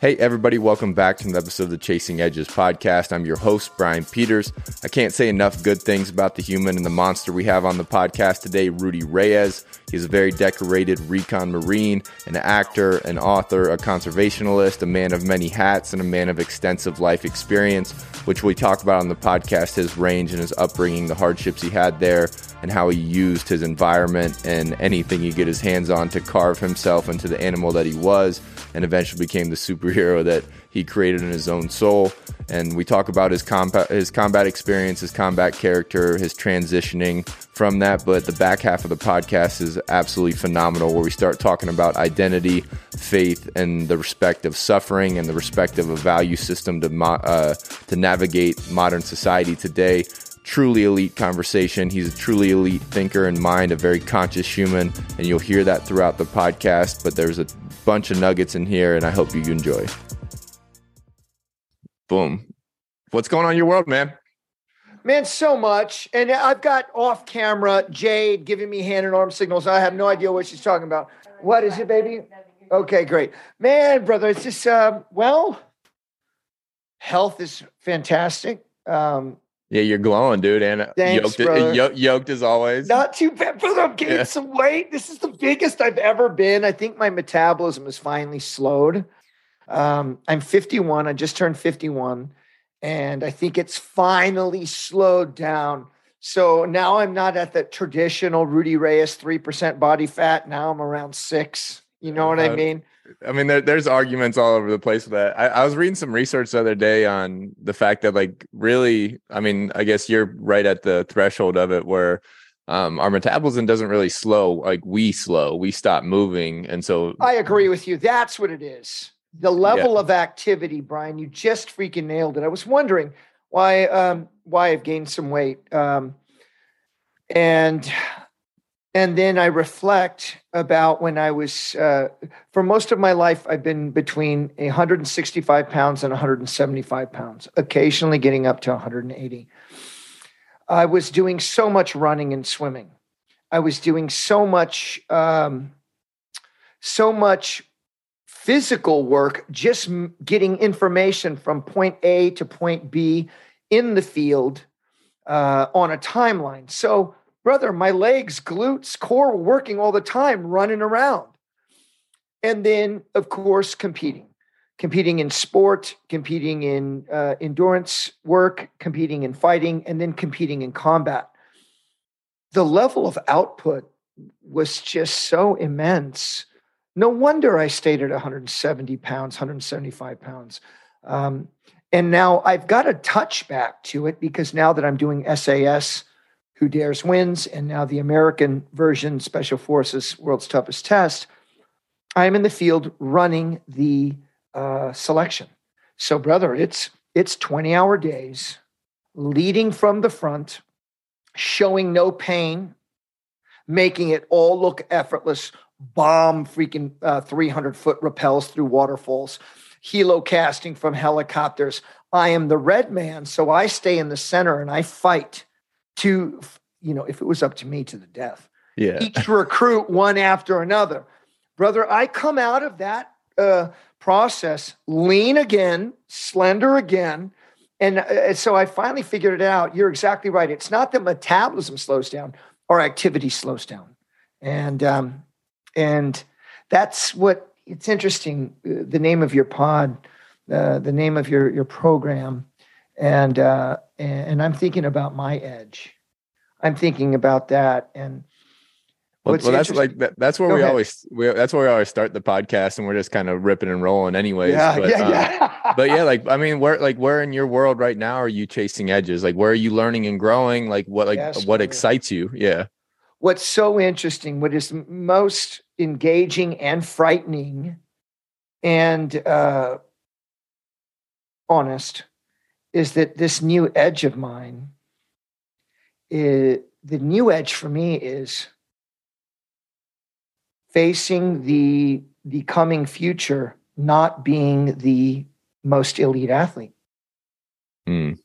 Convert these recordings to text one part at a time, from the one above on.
Hey, everybody, welcome back to another episode of the Chasing Edges podcast. I'm your host, Brian Peters. I can't say enough good things about the human and the monster we have on the podcast today, Rudy Reyes. He's a very decorated recon Marine, an actor, an author, a conservationalist, a man of many hats, and a man of extensive life experience, which we talk about on the podcast his range and his upbringing, the hardships he had there, and how he used his environment and anything he get his hands on to carve himself into the animal that he was and eventually became the superhero that he created in his own soul. And we talk about his combat, his combat experience, his combat character, his transitioning from that. But the back half of the podcast is absolutely phenomenal, where we start talking about identity, faith, and the respect of suffering and the respect of a value system to uh, to navigate modern society today truly elite conversation. He's a truly elite thinker and mind, a very conscious human, and you'll hear that throughout the podcast. But there's a bunch of nuggets in here, and I hope you enjoy. Boom. What's going on in your world, man? Man, so much. And I've got off camera Jade giving me hand and arm signals. I have no idea what she's talking about. What is it, baby? Okay, great. Man, brother, it's just, uh, well, health is fantastic. Um, yeah, you're glowing, dude, and Thanks, yoked, yoked, yoked, as always. Not too bad, brother. I'm gaining yeah. some weight. This is the biggest I've ever been. I think my metabolism is finally slowed. Um, I'm 51. I just turned 51, and I think it's finally slowed down. So now I'm not at the traditional Rudy Reyes three percent body fat. Now I'm around six. You know what uh, I mean? I mean, there, there's arguments all over the place with that. I, I, was reading some research the other day on the fact that, like, really, I mean, I guess you're right at the threshold of it where um, our metabolism doesn't really slow like we slow. We stop moving, and so I agree with you. That's what it is. The level yeah. of activity, Brian. You just freaking nailed it. I was wondering why um, why I've gained some weight, um, and and then I reflect about when I was, uh, for most of my life, I've been between 165 pounds and 175 pounds, occasionally getting up to 180. I was doing so much running and swimming. I was doing so much, um, so much physical work, just getting information from point A to point B in the field uh, on a timeline. So brother, my legs, glutes, core working all the time, running around. And then, of course, competing, competing in sport, competing in uh, endurance work, competing in fighting, and then competing in combat. The level of output was just so immense. No wonder I stayed at 170 pounds, 175 pounds. Um, and now I've got a touch back to it because now that I'm doing SAS, who Dares Wins, and now the American version, Special Forces World's Toughest Test, I'm in the field running the uh, selection. So, brother, it's it's 20 hour days, leading from the front, showing no pain, making it all look effortless. Bomb freaking uh, 300 foot rappels through waterfalls, helo casting from helicopters. I am the red man, so I stay in the center and I fight to, you know, if it was up to me to the death. Yeah. Each recruit one after another. Brother, I come out of that uh, process lean again, slender again. And uh, so I finally figured it out. You're exactly right. It's not that metabolism slows down, our activity slows down. And, um, and that's what it's interesting. Uh, the name of your pod, uh, the name of your, your program and uh, and I'm thinking about my edge. I'm thinking about that, and well, well that's like that, that's where Go we ahead. always we, that's where we always start the podcast, and we're just kind of ripping and rolling, anyways. Yeah, but, yeah, um, yeah. but yeah, like I mean, where like where in your world right now are you chasing edges? Like where are you learning and growing? Like what like yes, what excites you? Yeah. What's so interesting, what is most engaging and frightening, and uh, honest is that this new edge of mine, is, the new edge for me is facing the the coming future not being the most elite athlete. Mm.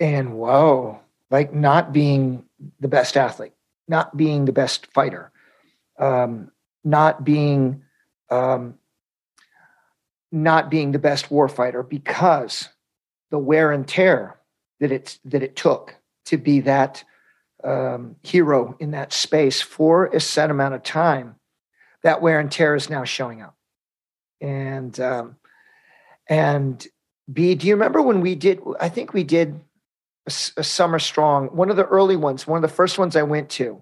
And whoa, like not being the best athlete, not being the best fighter, um, not being um, not being the best warfighter because the wear and tear that it that it took to be that um, hero in that space for a set amount of time, that wear and tear is now showing up. And um, and B, do you remember when we did? I think we did a, a, summer strong, one of the early ones, one of the first ones I went to,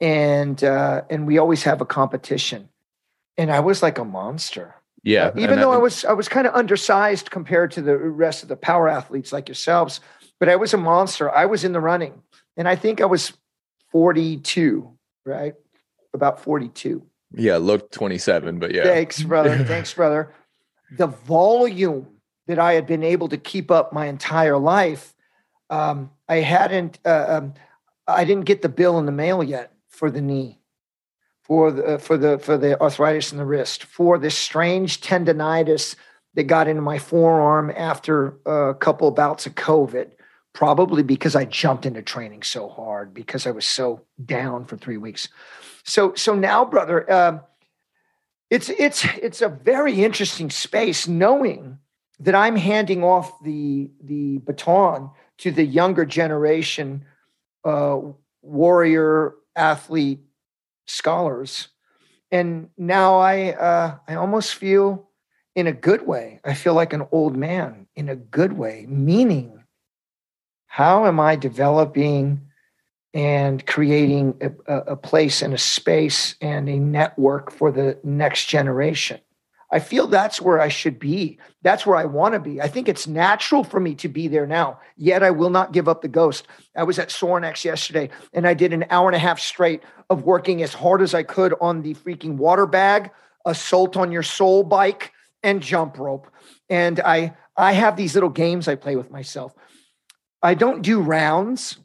and uh, and we always have a competition, and I was like a monster. Yeah, uh, even though I, was I was kind of undersized compared to the rest of the power athletes like yourselves, but I was a monster. I was in the running, and I think I was forty two, right? About forty two. Yeah, looked twenty seven, but yeah. Thanks, brother. Thanks, brother. The volume that I had been able to keep up my entire life, um, I hadn't. Uh, um, I didn't get the bill in the mail yet for the knee, for the uh, for the for the arthritis in the wrist, for this strange tendonitis that got into my forearm after a couple bouts of COVID. Probably because I jumped into training so hard because I was so down for three weeks. So so now, brother, uh, it's it's it's a very interesting space knowing that I'm handing off the the baton to the younger generation uh, warrior athlete scholars, and now I uh, I almost feel in a good way. I feel like an old man in a good way, meaning how am I developing and creating a, a place and a space and a network for the next generation? I feel that's where I should be. That's where I want to be. I think it's natural for me to be there now. Yet I will not give up the ghost. I was at Sorinex yesterday and I did an hour and a half straight of working as hard as I could on the freaking water bag, assault on your soul bike, and jump rope. And I I have these little games I play with myself. I don't do rounds.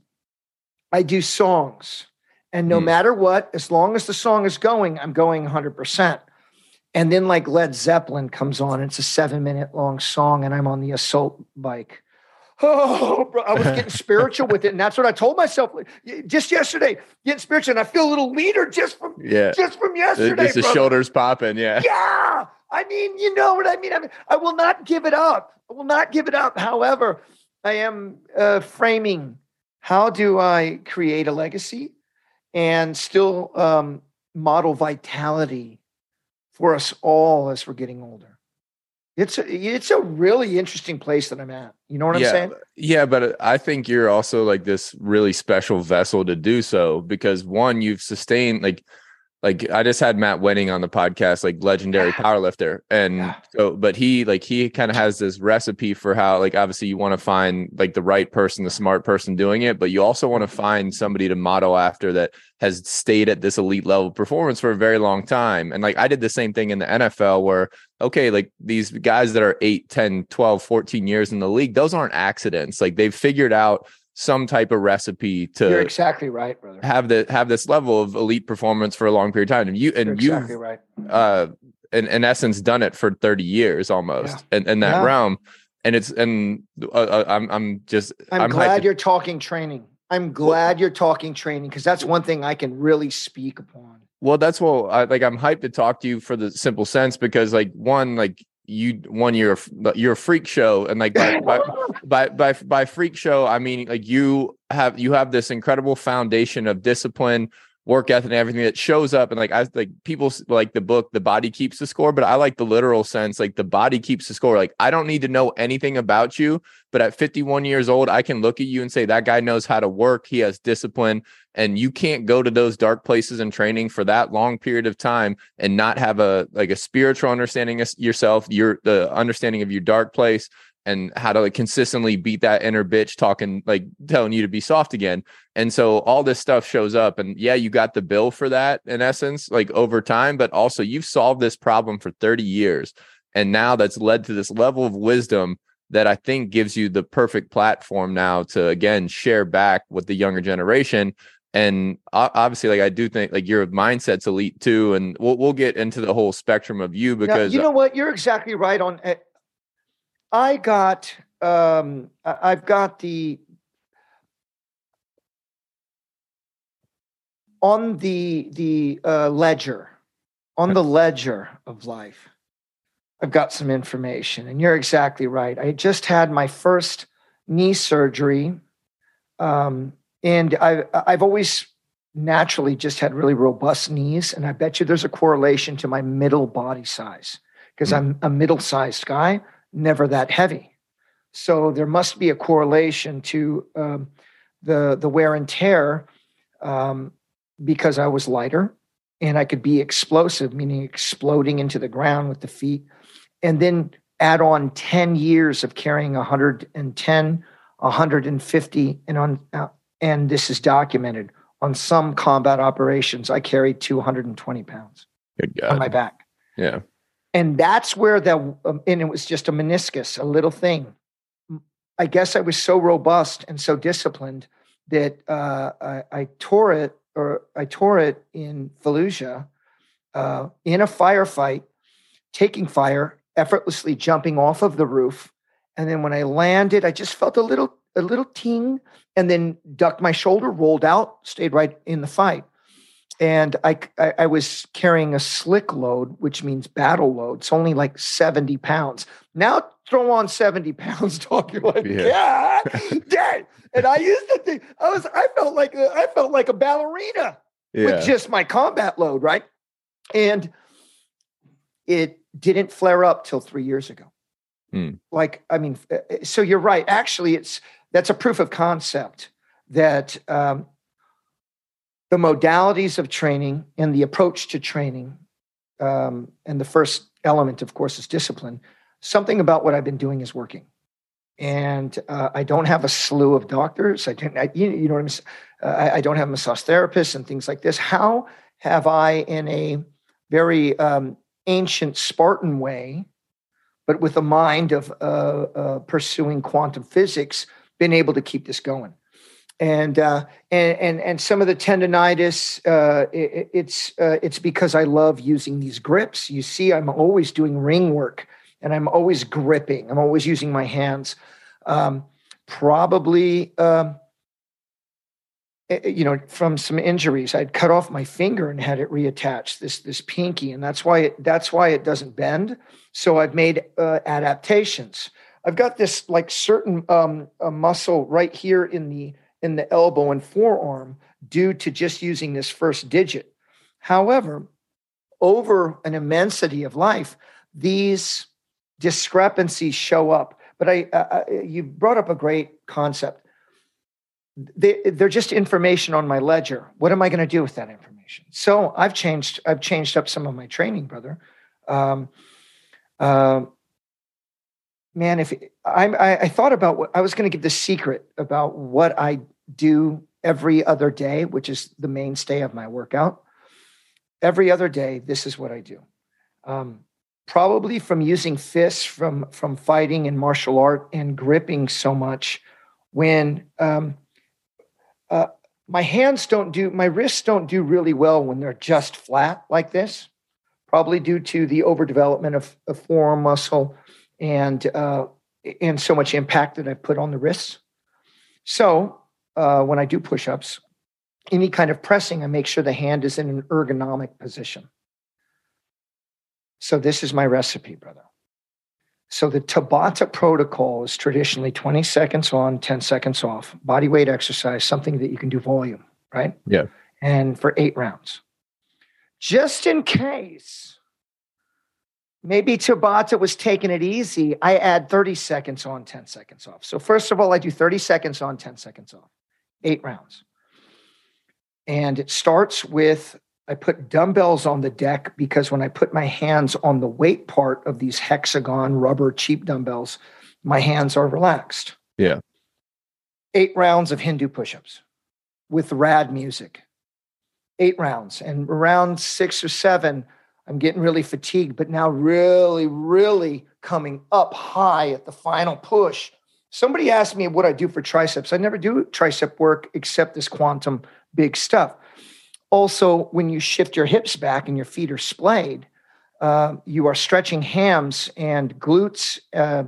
I do songs. And no mm. matter what, as long as the song is going, I'm going 100%. And then like Led Zeppelin comes on, it's a seven minute long song, and I'm on the assault bike. Oh, bro, I was getting spiritual with it, and that's what I told myself just yesterday. Getting spiritual, and I feel a little leaner just from yeah, just from yesterday. Just the shoulders popping, yeah, yeah. I mean, you know what I mean. I mean, I will not give it up. I will not give it up. However, I am uh, framing how do I create a legacy and still um, model vitality for us all as we're getting older. It's a, it's a really interesting place that I'm at. You know what yeah, I'm saying? Yeah, but uh, I think you're also like this really special vessel to do so because one, you've sustained like like I just had Matt Wenning on the podcast, like legendary powerlifter. And yeah. so, but he like he kind of has this recipe for how like obviously you want to find like the right person, the smart person doing it, but you also want to mm-hmm. find somebody to model after that has stayed at this elite level performance for a very long time. And like I did the same thing in the NFL where okay, like these guys that are 8, 10, 12, 14 years in the league, those aren't accidents. Like they've figured out some type of recipe to You're exactly right, brother. Have the have this level of elite performance for a long period of time. And you and you exactly right. uh in, in essence done it for 30 years almost yeah. in, in that yeah. realm. And it's and uh, uh, I'm I'm just I'm, I'm glad you're talking training. I'm glad well, you're talking training because that's one thing I can really speak upon. Well, that's what I like. I'm hyped to talk to you for the simple sense because, like, one, like you one you're you're a freak show and like by, by, by by by freak show i mean like you have you have this incredible foundation of discipline work ethic and everything that shows up. And like I like people like the book the body keeps the score but I like the literal sense like the body keeps the score. Like I don't need to know anything about you but at 51 years old I can look at you and say that guy knows how to work. He has discipline. And you can't go to those dark places in training for that long period of time and not have a like a spiritual understanding of yourself your the understanding of your dark place and how to like consistently beat that inner bitch talking like telling you to be soft again. And so all this stuff shows up and yeah you got the bill for that in essence like over time but also you've solved this problem for 30 years and now that's led to this level of wisdom that i think gives you the perfect platform now to again share back with the younger generation. And obviously like i do think like your mindset's elite too and we'll, we'll get into the whole spectrum of you because now, you know what? You're exactly right on eh, I got um, I've got the on the the uh, ledger on the ledger of life. I've got some information. And you're exactly right. I just had my first knee surgery. Um, and I've I've always naturally just had really robust knees. And I bet you there's a correlation to my middle body size because mm-hmm. I'm a middle sized guy, never that heavy. So there must be a correlation to um, the, the wear and tear um, because I was lighter and I could be explosive, meaning exploding into the ground with the feet. And then add on 10 years of carrying 110, 150, and on, uh, and this is documented on some combat operations, I carried 220 pounds on my back. Yeah. And that's where the, um, and it was just a meniscus, a little thing. I guess I was so robust and so disciplined that uh, I, I, tore it, or I tore it in Fallujah uh, in a firefight, taking fire, effortlessly jumping off of the roof. And then when I landed, I just felt a little a little ting and then ducked my shoulder, rolled out, stayed right in the fight. And I, I, I, was carrying a slick load, which means battle load. It's only like 70 pounds. Now throw on 70 pounds, dog. You're like, yeah, yeah. And I used to think I was, I felt like, I felt like a ballerina yeah. with just my combat load, right? And it didn't flare up till three years ago. Hmm. Like, I mean, uh, uh, so you're right. Actually, it's that's a proof of concept that um, the modalities of training and the approach to training, um, and the first element, of course, is discipline. Something about what I've been doing is working, and uh, I don't have a slew of doctors. I don't, I, you, you, know what I'm. Uh, I, I, don't have massage therapists and things like this. How have I, in a very um, ancient Spartan way, but with a mind of uh, uh pursuing quantum physics, been able to keep this going. And uh, and and and some of the tendonitis, uh, it, it's uh, it's because I love using these grips. You see, I'm always doing ring work, and I'm always gripping. I'm always using my hands. Um, probably, um, eh, eh, you know, from some injuries, I'd cut off my finger and had it reattached. This this pinky, and that's why it that's why it doesn't bend. So I've made uh, adaptations. I've got this like certain um, muscle right here in the in the elbow and forearm due to just using this first digit. However, over an immensity of life, these discrepancies show up. But I, uh, you brought up a great concept. They, they're just information on my ledger. What am I going to do with that information? So I've changed. I've changed up some of my training, brother. Um, uh, man, if I, I, I thought about what I was going to give the secret about what I do every other day, which is the mainstay of my workout. Every other day, this is what I do. Um, probably from using fists, from from fighting and martial art and gripping so much, when um, uh, my hands don't do, my wrists don't do really well when they're just flat like this. Probably due to the overdevelopment of, of forearm muscle and uh, and so much impact that I put on the wrists. So uh, when I do push-ups, any kind of pressing, I make sure the hand is in an ergonomic position. So this is my recipe, brother. So the Tabata protocol is traditionally 20 seconds on, 10 seconds off, body weight exercise, something that you can do volume, right? Yeah. And for eight rounds. Just in case maybe Tabata was taking it easy. I add 30 seconds on, 10 seconds off. So, first of all, I do 30 seconds on, 10 seconds off, eight rounds. And it starts with I put dumbbells on the deck because when I put my hands on the weight part of these hexagon rubber cheap dumbbells, my hands are relaxed. Yeah. Eight rounds of Hindu push ups with rad music. Eight rounds. And around six or seven, I'm getting really fatigued, but now really, really coming up high at the final push. Somebody asked me what I do for triceps. I never do tricep work except this quantum big stuff. Also, when you shift your hips back and your feet are splayed, uh, you are stretching hams and glutes uh,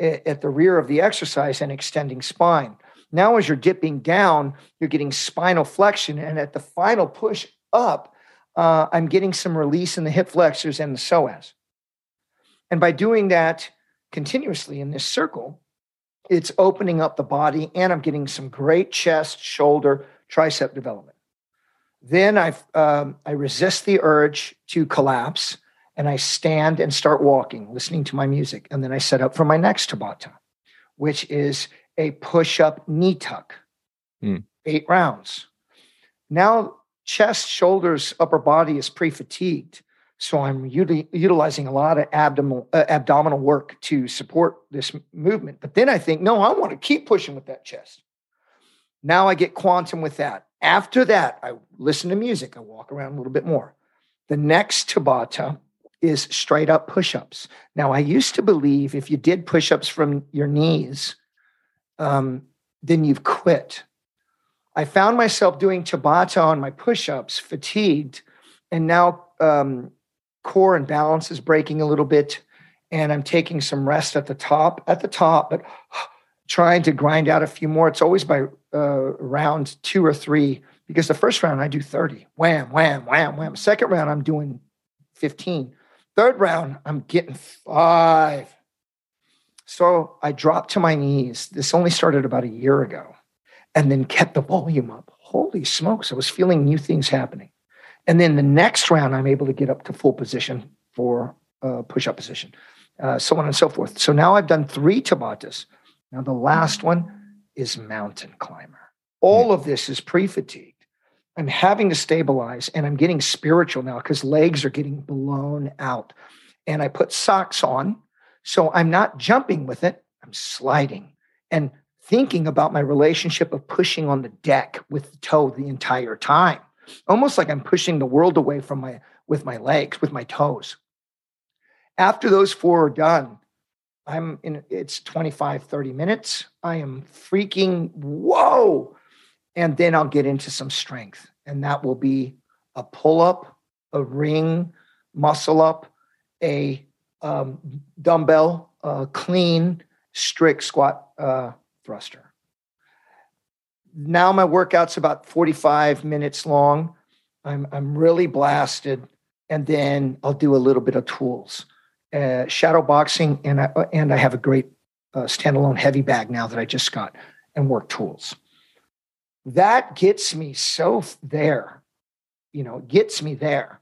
at the rear of the exercise and extending spine. Now, as you're dipping down, you're getting spinal flexion. And at the final push up, uh, I'm getting some release in the hip flexors and the psoas. And by doing that continuously in this circle, it's opening up the body and I'm getting some great chest, shoulder, tricep development. Then I um, I resist the urge to collapse and I stand and start walking, listening to my music. And then I set up for my next Tabata, which is a push up knee tuck, mm. eight rounds. Now, chest, shoulders, upper body is pre fatigued. So I'm util- utilizing a lot of abdominal, uh, abdominal work to support this movement. But then I think, no, I want to keep pushing with that chest. Now I get quantum with that. After that, I listen to music. I walk around a little bit more. The next Tabata is straight up push ups. Now, I used to believe if you did push ups from your knees, um, then you've quit. I found myself doing Tabata on my push ups, fatigued, and now um, core and balance is breaking a little bit. And I'm taking some rest at the top, at the top, but trying to grind out a few more. It's always by uh, round two or three because the first round I do 30. Wham, wham, wham, wham. Second round, I'm doing 15. Third round, I'm getting five. So I dropped to my knees. This only started about a year ago and then kept the volume up. Holy smokes, I was feeling new things happening. And then the next round, I'm able to get up to full position for uh, push up position, uh, so on and so forth. So now I've done three Tabatas. Now the last one is mountain climber. All of this is pre fatigued. I'm having to stabilize and I'm getting spiritual now because legs are getting blown out. And I put socks on. So I'm not jumping with it, I'm sliding and thinking about my relationship of pushing on the deck with the toe the entire time. Almost like I'm pushing the world away from my with my legs, with my toes. After those four are done, I'm in it's 25, 30 minutes. I am freaking whoa and then I'll get into some strength. And that will be a pull up, a ring, muscle up, a um, dumbbell, uh, clean, strict squat uh, thruster. Now my workout's about 45 minutes long. I'm, I'm really blasted. And then I'll do a little bit of tools, uh, shadow boxing, and I, and I have a great uh, standalone heavy bag now that I just got and work tools that gets me so there, you know, gets me there.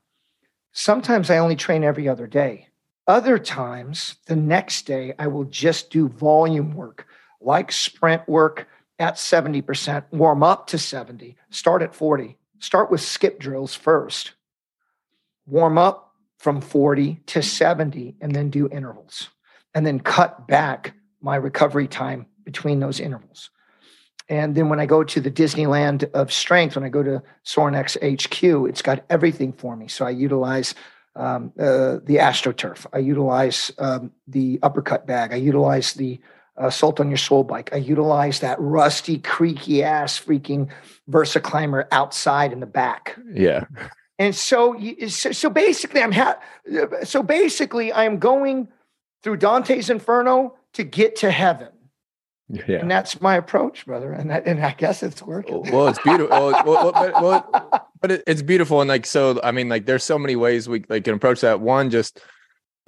Sometimes I only train every other day. Other times, the next day, I will just do volume work like sprint work at 70%, warm up to 70, start at 40, start with skip drills first, warm up from 40 to 70, and then do intervals, and then cut back my recovery time between those intervals. And then when I go to the Disneyland of Strength, when I go to Sorinex HQ, it's got everything for me. So I utilize um, uh, the AstroTurf. I utilize um, the uppercut bag. I utilize the uh, Salt on Your Soul bike. I utilize that rusty, creaky ass freaking Versa climber outside in the back. Yeah. And so, so, so basically, I'm ha- so basically I'm going through Dante's Inferno to get to heaven. Yeah. And that's my approach, brother. And that, and I guess it's working. Well, it's beautiful. well, well, but, well, but it, it's beautiful. And like, so, I mean, like there's so many ways we like can approach that. One, just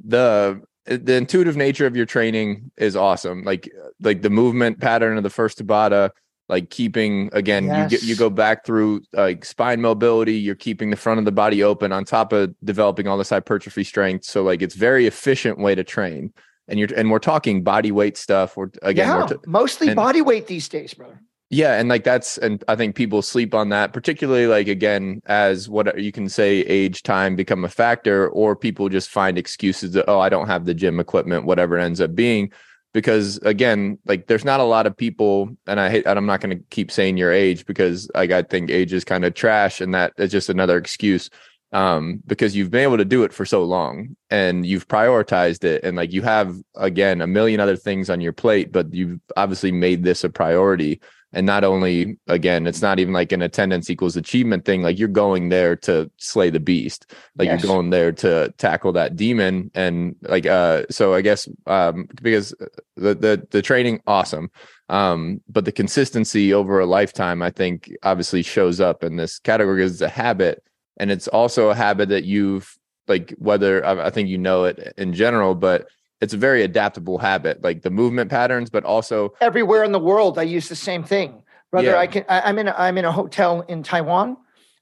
the, Uh, the intuitive nature of your training is awesome. Like, like the movement pattern of the first Tabata, like keeping again, yes. you get, you go back through like spine mobility, you're keeping the front of the body open on top of developing all this hypertrophy strength. So like, it's very efficient way to train and you're and we're talking body weight stuff. We're again, yeah, we're t- mostly and, body weight these days, brother. Yeah, and like that's and I think people sleep on that, particularly like again as what you can say age time become a factor, or people just find excuses that oh I don't have the gym equipment, whatever it ends up being. Because again, like there's not a lot of people, and I hate, and I'm not going to keep saying your age because like I think age is kind of trash, and that is just another excuse um, because you've been able to do it for so long and you've prioritized it and like you have again a million other things on your plate but you've obviously made this a priority. And not only again it's not even like an attendance equals achievement thing like you're going there to slay the beast. Like yes. you're going there to tackle that demon and like uh so i guess um because the the, the training awesome. Um but the consistency over a lifetime i think obviously shows up in this category because it's a habit and it's also a habit that you've like whether I think you know it in general, but it's a very adaptable habit, like the movement patterns, but also everywhere in the world, I use the same thing. Brother, yeah. I can. I, I'm in. A, I'm in a hotel in Taiwan.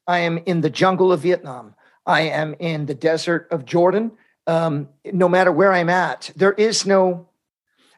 I am in the jungle of Vietnam. I am in the desert of Jordan. Um, no matter where I'm at, there is no.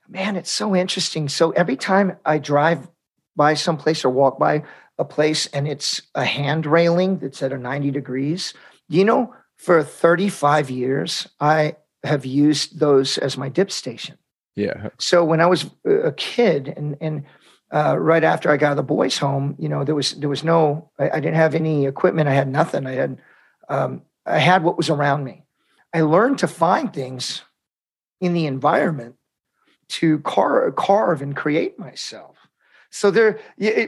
Man, it's so interesting. So every time I drive by someplace or walk by a place and it's a hand railing that's at a 90 degrees, you know, for 35 years, I have used those as my dip station. Yeah. So when I was a kid and, and, uh, right after I got out of the boys' home, you know, there was there was no, I, I didn't have any equipment. I had nothing. I had, um, I had what was around me. I learned to find things in the environment to carve, carve and create myself. So there,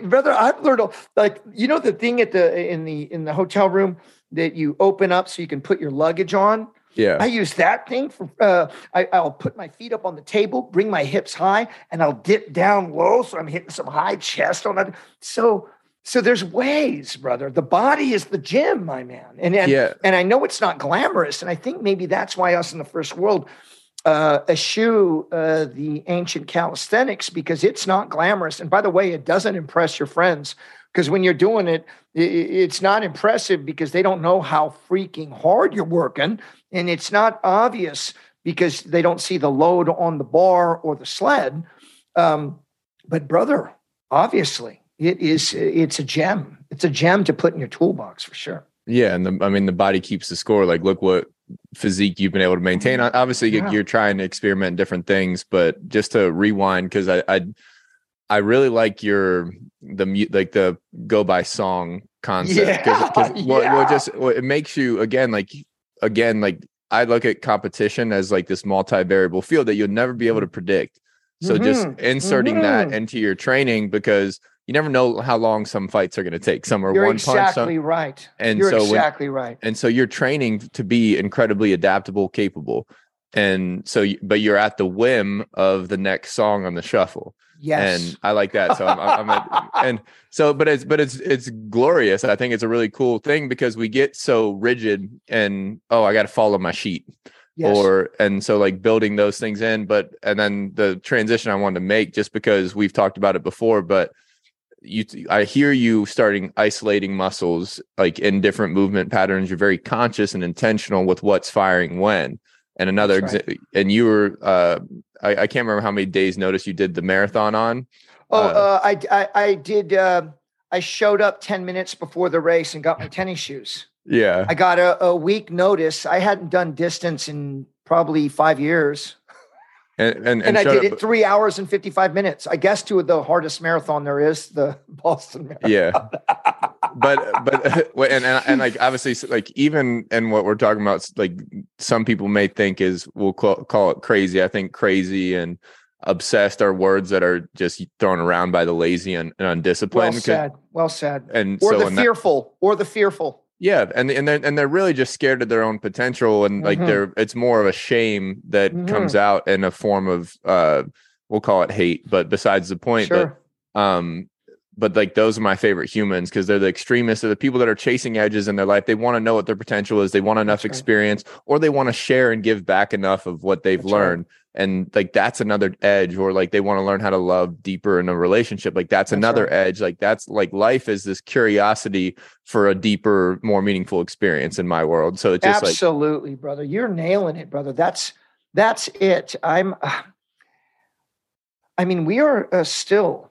brother, I've learned like you know the thing at the in the in the hotel room that you open up so you can put your luggage on. Yeah. I use that thing for, uh, I, I'll put my feet up on the table, bring my hips high, and I'll dip down low. So I'm hitting some high chest on that. So, so there's ways, brother. The body is the gym, my man. And, and, yeah. and I know it's not glamorous. And I think maybe that's why us in the first world uh, eschew uh, the ancient calisthenics because it's not glamorous. And by the way, it doesn't impress your friends because when you're doing it, it's not impressive because they don't know how freaking hard you're working. And it's not obvious because they don't see the load on the bar or the sled. Um, but brother, obviously, it is it's a gem. It's a gem to put in your toolbox for sure. Yeah, and the, I mean the body keeps the score. Like, look what physique you've been able to maintain. Mm-hmm. Obviously, yeah. you're trying to experiment different things, but just to rewind because I, I I really like your the mute like the go by song concept because yeah, well, yeah. well, just well, it makes you again like again like I look at competition as like this multi-variable field that you'll never be able to predict. So mm-hmm. just inserting mm-hmm. that into your training because you never know how long some fights are going to take. Some are you're one exactly punch. Exactly right. And you're so exactly when, right. And so you're training to be incredibly adaptable, capable. And so, but you're at the whim of the next song on the shuffle. Yes. And I like that. So I'm, I'm, I'm and so, but it's, but it's, it's glorious. I think it's a really cool thing because we get so rigid and, oh, I got to follow my sheet. Yes. Or, and so like building those things in, but, and then the transition I wanted to make just because we've talked about it before, but you, I hear you starting isolating muscles like in different movement patterns. You're very conscious and intentional with what's firing when. And another, right. exa- and you were, uh, I, I, can't remember how many days notice you did the marathon on. Oh, uh, uh, I, I, I did. Uh, I showed up ten minutes before the race and got my tennis shoes. Yeah, I got a, a week notice. I hadn't done distance in probably five years. And, and, and, and I did up, it three hours and 55 minutes. I guess to the hardest marathon there is, the Boston Marathon. Yeah. but, but, and, and, and, like, obviously, like, even and what we're talking about, like, some people may think is, we'll call, call it crazy. I think crazy and obsessed are words that are just thrown around by the lazy and, and undisciplined. Well said. Well said. And or so the fearful, that, or the fearful. Yeah, and and they're and they're really just scared of their own potential, and like mm-hmm. they're it's more of a shame that mm-hmm. comes out in a form of uh, we'll call it hate, but besides the point. Sure. But um, but like those are my favorite humans because they're the extremists, they're the people that are chasing edges in their life. They want to know what their potential is, they want enough That's experience, right. or they want to share and give back enough of what they've That's learned. Right and like that's another edge or like they want to learn how to love deeper in a relationship like that's, that's another right. edge like that's like life is this curiosity for a deeper more meaningful experience in my world so it's just absolutely like, brother you're nailing it brother that's that's it i'm uh, i mean we are uh, still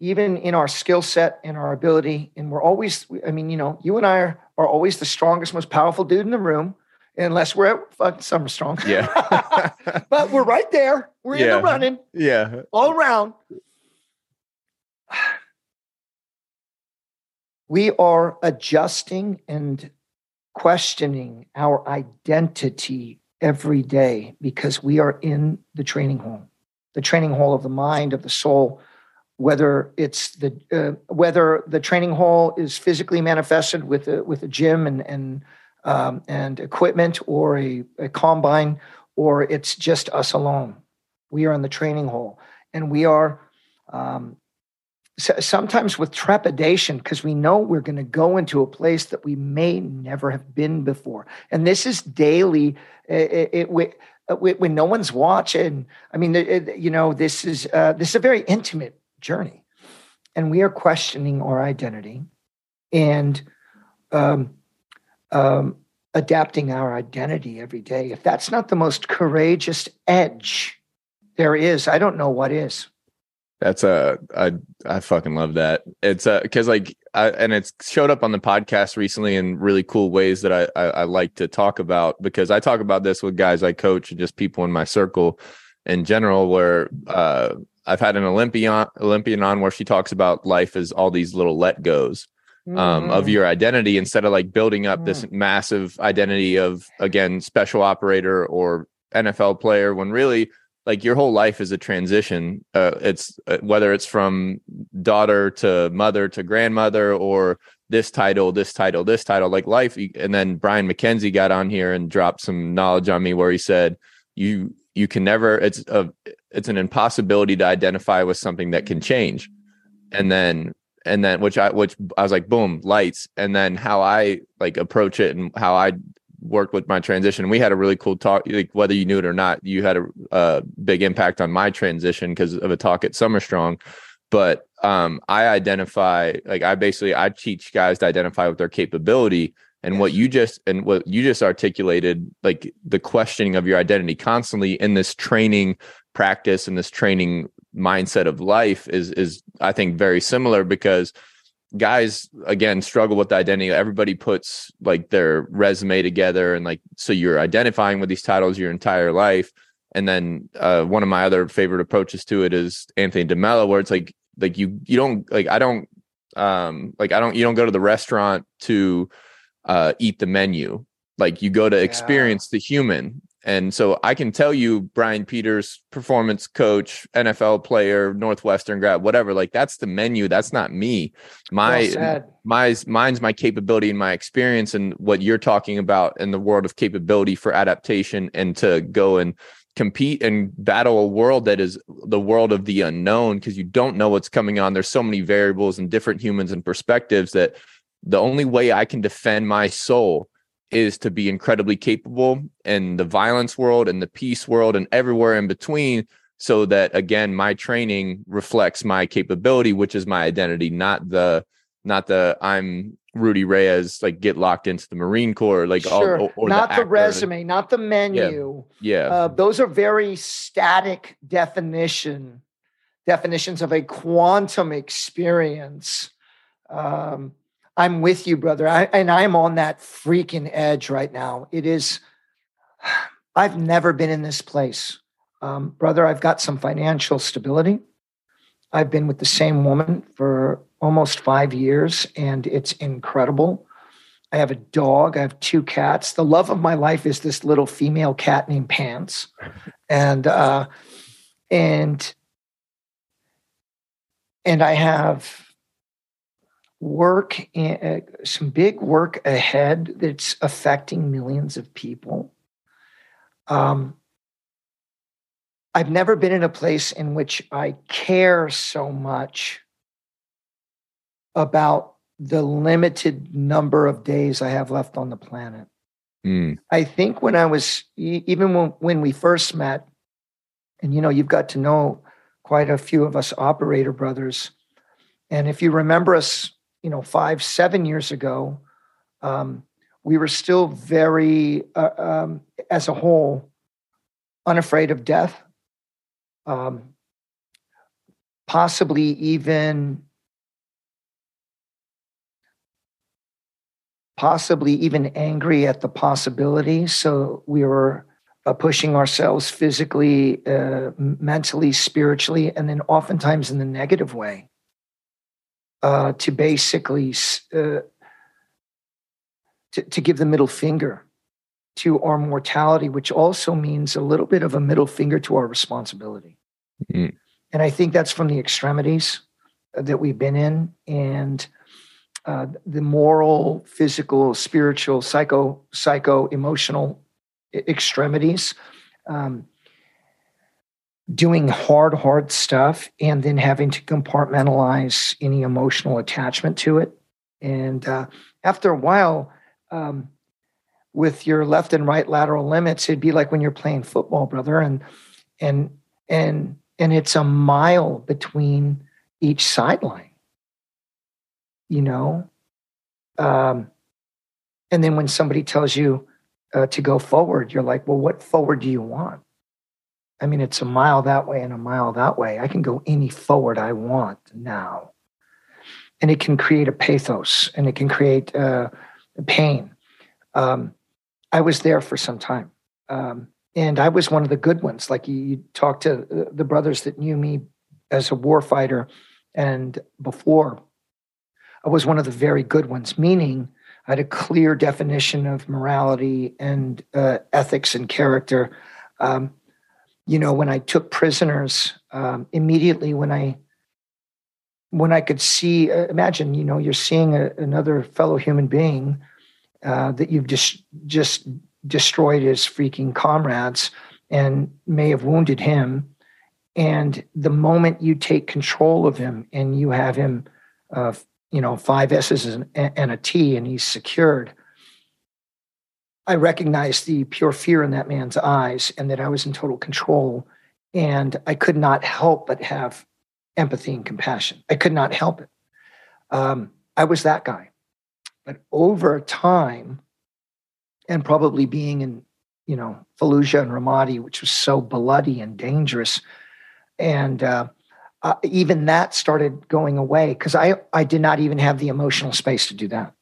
even in our skill set and our ability and we're always i mean you know you and i are, are always the strongest most powerful dude in the room unless we're at fucking Summer Strong. Yeah. but we're right there. We're yeah. in the running. Yeah. All around. We are adjusting and questioning our identity every day because we are in the training hall, the training hall of the mind, of the soul. Whether it's the uh, whether the training hall is physically manifested with a with a gym and and um, and equipment or a, a combine, or it's just us alone. We are in the training hall and we are um, sometimes with trepidation because we know we're going to go into a place that we may never have been before. And this is daily it, it, it, when no one's watching. I mean you know this is uh, this is a very intimate journey and we are questioning our identity. And um, um, adapting our identity every day if that's not the most courageous edge there is i don't know what is that's a I I fucking love that. It's a because like I, and it's showed up on the podcast recently in really cool ways that I, I, I like to talk about because I talk about this with guys I coach and just people in my circle in general. Where uh I've had an Olympian Olympian on where she talks about life as all these little let goes um, mm-hmm. of your identity instead of like building up mm-hmm. this mm. massive identity of again special operator or NFL player when really like your whole life is a transition uh, it's uh, whether it's from daughter to mother to grandmother or this title this title this title like life and then Brian MacKenzie got on here and dropped some knowledge on me where he said you you can never it's a it's an impossibility to identify with something that can change and then and then which i which i was like boom lights and then how i like approach it and how i worked with my transition. We had a really cool talk. Like whether you knew it or not, you had a, a big impact on my transition because of a talk at Summer Strong. But um, I identify like I basically I teach guys to identify with their capability and yes. what you just and what you just articulated like the questioning of your identity constantly in this training practice and this training mindset of life is is I think very similar because guys again struggle with identity. Everybody puts like their resume together and like so you're identifying with these titles your entire life. And then uh, one of my other favorite approaches to it is Anthony de Mello where it's like like you you don't like i don't um like i don't you don't go to the restaurant to uh eat the menu. Like you go to experience yeah. the human and so I can tell you, Brian Peters, performance coach, NFL player, Northwestern grad, whatever. Like that's the menu. That's not me. My well my mine's my capability and my experience, and what you're talking about in the world of capability for adaptation and to go and compete and battle a world that is the world of the unknown because you don't know what's coming on. There's so many variables and different humans and perspectives that the only way I can defend my soul is to be incredibly capable in the violence world and the peace world and everywhere in between so that again my training reflects my capability which is my identity not the not the i'm rudy reyes like get locked into the marine corps like sure. all, or not the, the, resume not the menu yeah, yeah. Uh, those are very static definition definitions of a quantum experience um, I'm with you, brother. I, and I'm on that freaking edge right now. It is, I've never been in this place. Um, brother, I've got some financial stability. I've been with the same woman for almost five years, and it's incredible. I have a dog. I have two cats. The love of my life is this little female cat named Pants, and uh, and and I have work, uh, some big work ahead that's affecting millions of people. Um, I've never been in a place in which I care so much about the limited number of days I have left on the planet. Mm. I think when I was, even when, when we first met, and you know, you've got to know quite a few of us operator brothers. And if you remember us you know five seven years ago um, we were still very uh, um, as a whole unafraid of death. Um, possibly even possibly even angry at the possibility. So we were uh, pushing ourselves physically uh, mentally spiritually and then oftentimes in the negative way uh, to basically uh, to, to give the middle finger to our mortality, which also means a little bit of a middle finger to our responsibility. Mm-hmm. And I think that's from the extremities that we've been in and uh, the moral, physical, spiritual, psycho, psycho, emotional extremities. Um, doing hard, hard stuff and then having to compartmentalize any emotional attachment to it. And uh, after a while, um, with your left and right lateral limits, it'd be like when you're playing football, brother, and and and and it's a mile between each sideline. You know, um, and then when somebody tells you uh, to go forward, you're like, well, what forward do you want? I mean, it's a mile that way and a mile that way. I can go any forward I want now. And it can create a pathos and it can create uh, pain. Um, I was there for some time. Um, and I was one of the good ones. Like you, you talk to uh, the brothers that knew me as a warfighter and before, I was one of the very good ones, meaning I had a clear definition of morality and uh, ethics and character. Um, you know, when I took prisoners, um, immediately when I when I could see, uh, imagine, you know, you're seeing a, another fellow human being uh, that you've just just destroyed his freaking comrades and may have wounded him. And the moment you take control of him and you have him, uh, you know, five S's and, and a T, and he's secured, I recognized the pure fear in that man's eyes and that I was in total control. And I could not help but have empathy and compassion. I could not help it. Um, I was that guy. But over time, and probably being in, you know, Fallujah and Ramadi, which was so bloody and dangerous, and uh, uh, even that started going away because I I did not even have the emotional space to do that,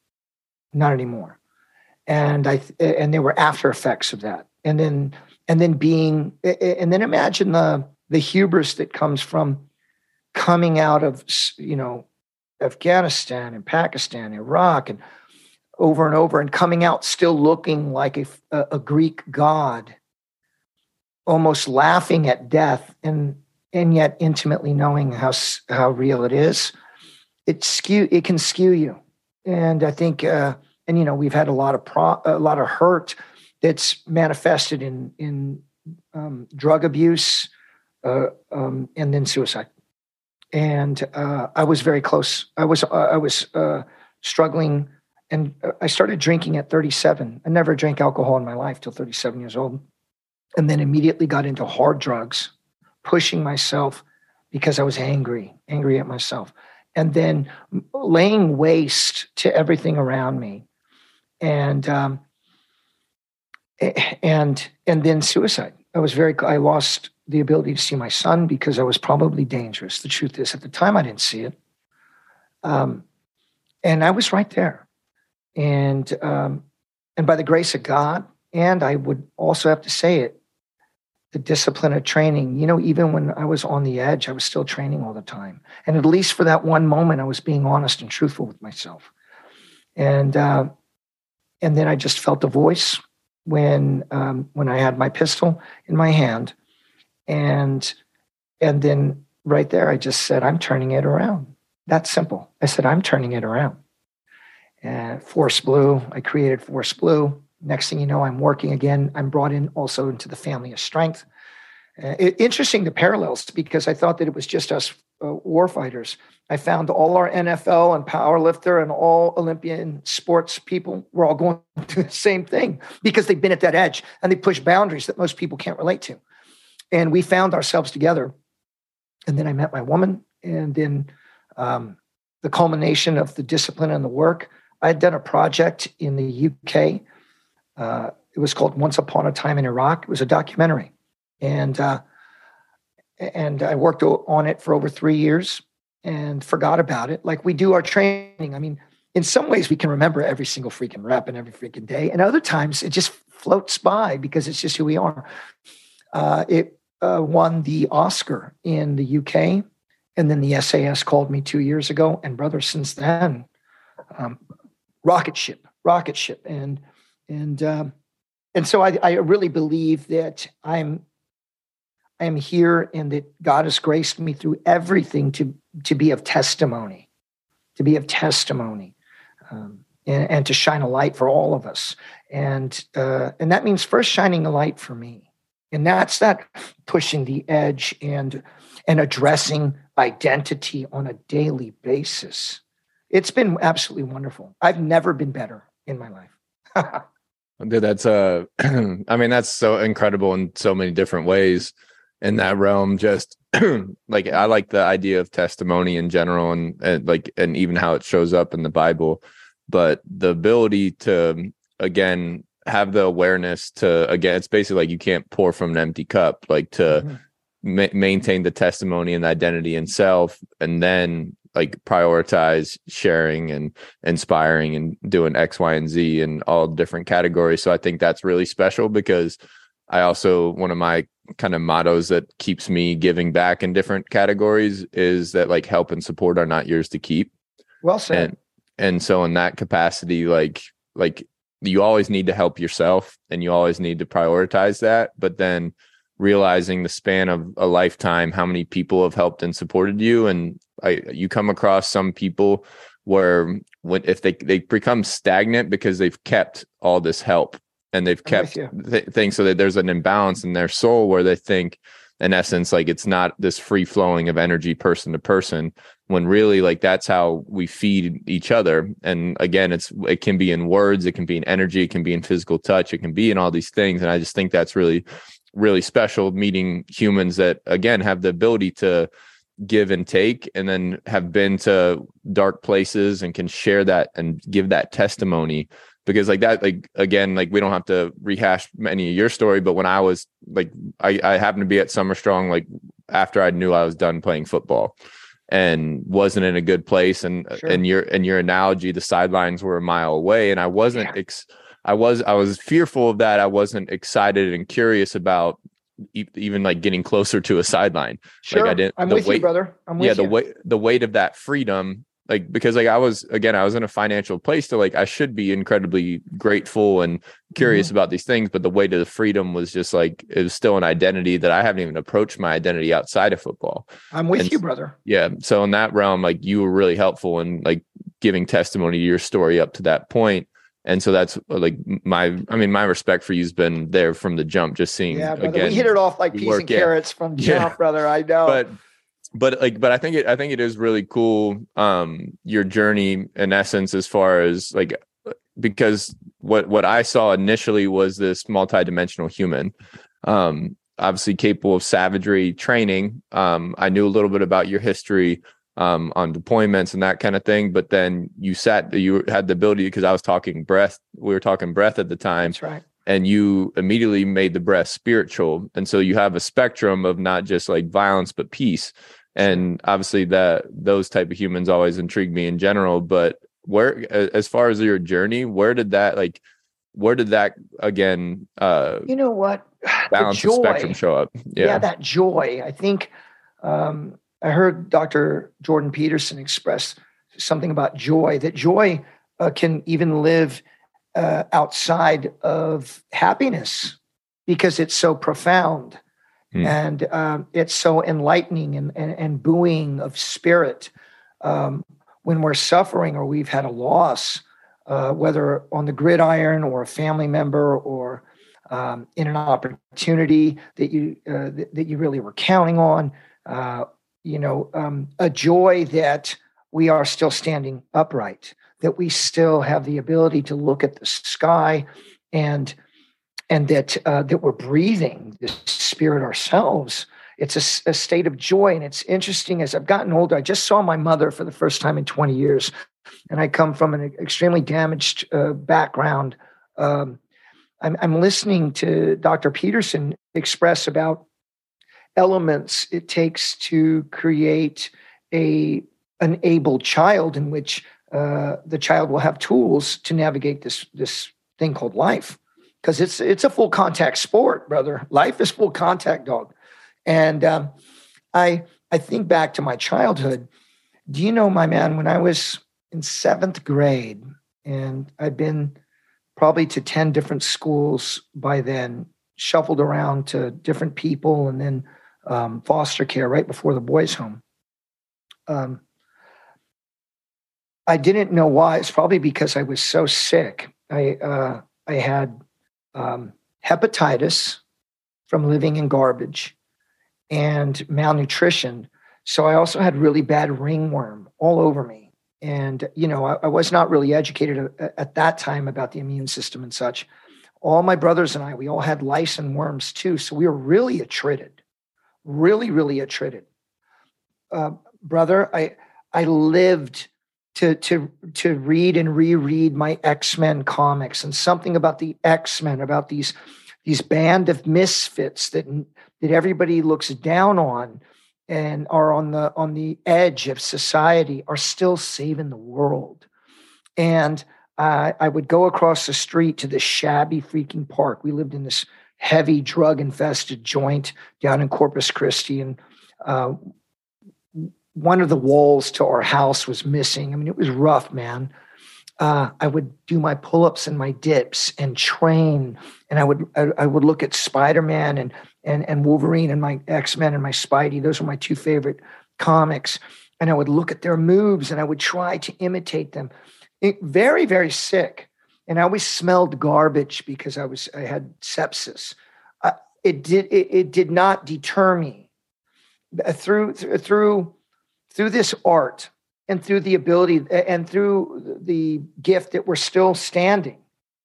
not anymore and I and there were after effects of that, and then and then being and then imagine the the hubris that comes from coming out of you know Afghanistan and Pakistan, Iraq, and over and over, and coming out still looking like a, a Greek god, almost laughing at death, and and yet intimately knowing how how real it is. It skew it can skew you, and I think. Uh, and you know we've had a lot of pro, a lot of hurt that's manifested in in um, drug abuse uh, um, and then suicide. And uh, I was very close. I was uh, I was uh, struggling, and uh, I started drinking at 37. I never drank alcohol in my life till 37 years old, and then immediately got into hard drugs, pushing myself because I was angry, angry at myself, and then laying waste to everything around me and um, and and then suicide. I was very. I lost the ability to see my son because I was probably dangerous. The truth is, at the time, I didn't see it, um, and I was right there. And um, and by the grace of God, and I would also have to say it, the discipline of training. You know, even when I was on the edge, I was still training all the time. And at least for that one moment, I was being honest and truthful with myself. And uh, and then I just felt a voice when um, when I had my pistol in my hand, and and then right there I just said, "I'm turning it around." That's simple. I said, "I'm turning it around." And Force Blue, I created Force Blue. Next thing you know, I'm working again. I'm brought in also into the family of strength. Uh, it, interesting the parallels because I thought that it was just us uh, warfighters. I found all our NFL and powerlifter and all Olympian sports people were all going through the same thing because they've been at that edge and they push boundaries that most people can't relate to. And we found ourselves together. And then I met my woman, and then um, the culmination of the discipline and the work. I had done a project in the UK. Uh, it was called Once Upon a Time in Iraq. It was a documentary, and uh, and I worked on it for over three years and forgot about it. Like we do our training. I mean, in some ways we can remember every single freaking rep and every freaking day, and other times it just floats by because it's just who we are. Uh, it uh, won the Oscar in the UK, and then the SAS called me two years ago, and brother, since then, um, rocket ship, rocket ship, and and um, and so I, I really believe that I'm I am here and that God has graced me through everything to, to be of testimony, to be of testimony, um, and, and, to shine a light for all of us. And, uh, and that means first shining a light for me. and that's that pushing the edge and and addressing identity on a daily basis. It's been absolutely wonderful. I've never been better in my life. Dude, that's uh I mean that's so incredible in so many different ways in that realm just like I like the idea of testimony in general and, and like and even how it shows up in the Bible but the ability to again have the awareness to again it's basically like you can't pour from an empty cup like to mm-hmm. ma- maintain the testimony and the identity in self and then like prioritize sharing and inspiring and doing X, Y, and Z in all different categories. So I think that's really special because I also one of my kind of mottos that keeps me giving back in different categories is that like help and support are not yours to keep. Well said. And, and so in that capacity, like like you always need to help yourself and you always need to prioritize that. But then realizing the span of a lifetime, how many people have helped and supported you. And I, you come across some people where when if they they become stagnant because they've kept all this help and they've kept th- things so that there's an imbalance in their soul where they think in essence like it's not this free flowing of energy person to person when really like that's how we feed each other. And again it's it can be in words it can be in energy it can be in physical touch it can be in all these things. And i just think that's really really special meeting humans that again have the ability to give and take and then have been to dark places and can share that and give that testimony because like that like again like we don't have to rehash any of your story but when i was like i i happened to be at summer strong like after i knew i was done playing football and wasn't in a good place and sure. and your and your analogy the sidelines were a mile away and i wasn't yeah. ex- I was I was fearful of that. I wasn't excited and curious about even like getting closer to a sideline. Sure. Like I didn't. I'm with weight, you, brother. I'm with yeah, you. the weight the weight of that freedom, like because like I was again, I was in a financial place to like I should be incredibly grateful and curious mm-hmm. about these things, but the weight of the freedom was just like it was still an identity that I haven't even approached my identity outside of football. I'm with and, you, brother. Yeah. So in that realm, like you were really helpful in like giving testimony to your story up to that point and so that's like my i mean my respect for you's been there from the jump just seeing yeah brother, again, we hit it off like peas work, and carrots from jump yeah. brother i know but but like but i think it i think it is really cool um your journey in essence as far as like because what what i saw initially was this multidimensional human um obviously capable of savagery training um i knew a little bit about your history um, on deployments and that kind of thing. But then you sat, you had the ability because I was talking breath. We were talking breath at the time. That's right. And you immediately made the breath spiritual. And so you have a spectrum of not just like violence, but peace. And obviously that those type of humans always intrigue me in general. But where, as far as your journey, where did that like, where did that again uh you know what balance the, joy, the spectrum show up yeah. yeah that joy i think um I heard Dr. Jordan Peterson express something about joy, that joy uh, can even live uh, outside of happiness because it's so profound mm. and um, it's so enlightening and, and, and buoying of spirit. Um, when we're suffering or we've had a loss, uh, whether on the gridiron or a family member or um, in an opportunity that you uh, that, that, you really were counting on, uh, you know, um, a joy that we are still standing upright, that we still have the ability to look at the sky, and and that uh, that we're breathing the spirit ourselves. It's a, a, state of joy, and it's interesting. As I've gotten older, I just saw my mother for the first time in 20 years, and I come from an extremely damaged uh, background. Um, I'm, I'm listening to Dr. Peterson express about elements it takes to create a an able child in which uh, the child will have tools to navigate this this thing called life because it's it's a full contact sport brother life is full contact dog and um, i i think back to my childhood do you know my man when i was in seventh grade and i'd been probably to 10 different schools by then shuffled around to different people and then um, foster care right before the boys' home. Um, I didn't know why. It's probably because I was so sick. I uh, I had um, hepatitis, from living in garbage and malnutrition. So I also had really bad ringworm all over me. And, you know, I, I was not really educated at, at that time about the immune system and such. All my brothers and I, we all had lice and worms too. So we were really attrited, really, really attrited. Uh, brother, I, I lived to to to read and reread my X-Men comics and something about the X-Men, about these these band of misfits that that everybody looks down on and are on the on the edge of society are still saving the world. And uh, I would go across the street to this shabby freaking park. We lived in this heavy drug infested joint down in Corpus Christi, and uh, one of the walls to our house was missing. I mean, it was rough, man. Uh, I would do my pull-ups and my dips and train, and I would I, I would look at Spider-Man and and and Wolverine and my X-Men and my Spidey. Those were my two favorite comics, and I would look at their moves and I would try to imitate them. It, very very sick, and I always smelled garbage because I was I had sepsis. Uh, it did it, it did not deter me through through through this art and through the ability and through the gift that we're still standing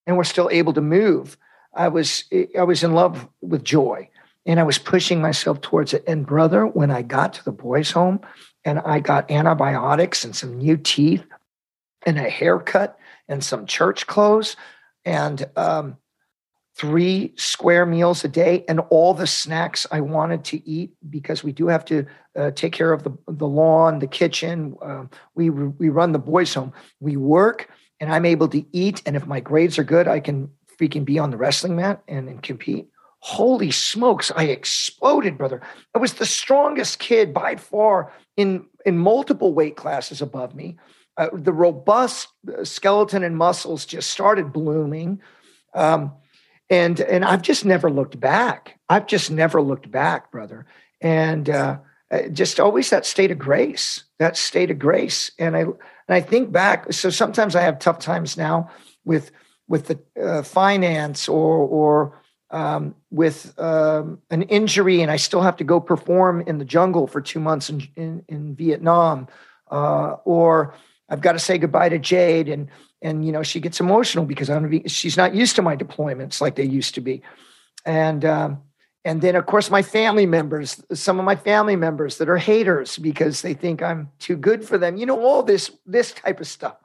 and we're still able to move i was i was in love with joy. And i was pushing myself towards it. And brother when i got to the boys home and i got antibiotics and some new teeth and a haircut and some church clothes and um, three square meals a day and all the snacks I wanted to eat because we do have to uh, take care of the, the lawn, the kitchen. Uh, we, we run the boys' home. We work and I'm able to eat. And if my grades are good, I can freaking be on the wrestling mat and, and compete. Holy smokes, I exploded, brother. I was the strongest kid by far in, in multiple weight classes above me. Uh, the robust uh, skeleton and muscles just started blooming. Um, and and I've just never looked back. I've just never looked back, brother. And uh, uh, just always that state of grace, that state of grace. And I and I think back. So sometimes I have tough times now with with the uh, finance or or um, with um, an injury, and I still have to go perform in the jungle for two months in in, in Vietnam, uh, or I've got to say goodbye to Jade and and you know she gets emotional because I'm be, she's not used to my deployments like they used to be, and um, and then of course my family members, some of my family members that are haters because they think I'm too good for them. You know all this this type of stuff.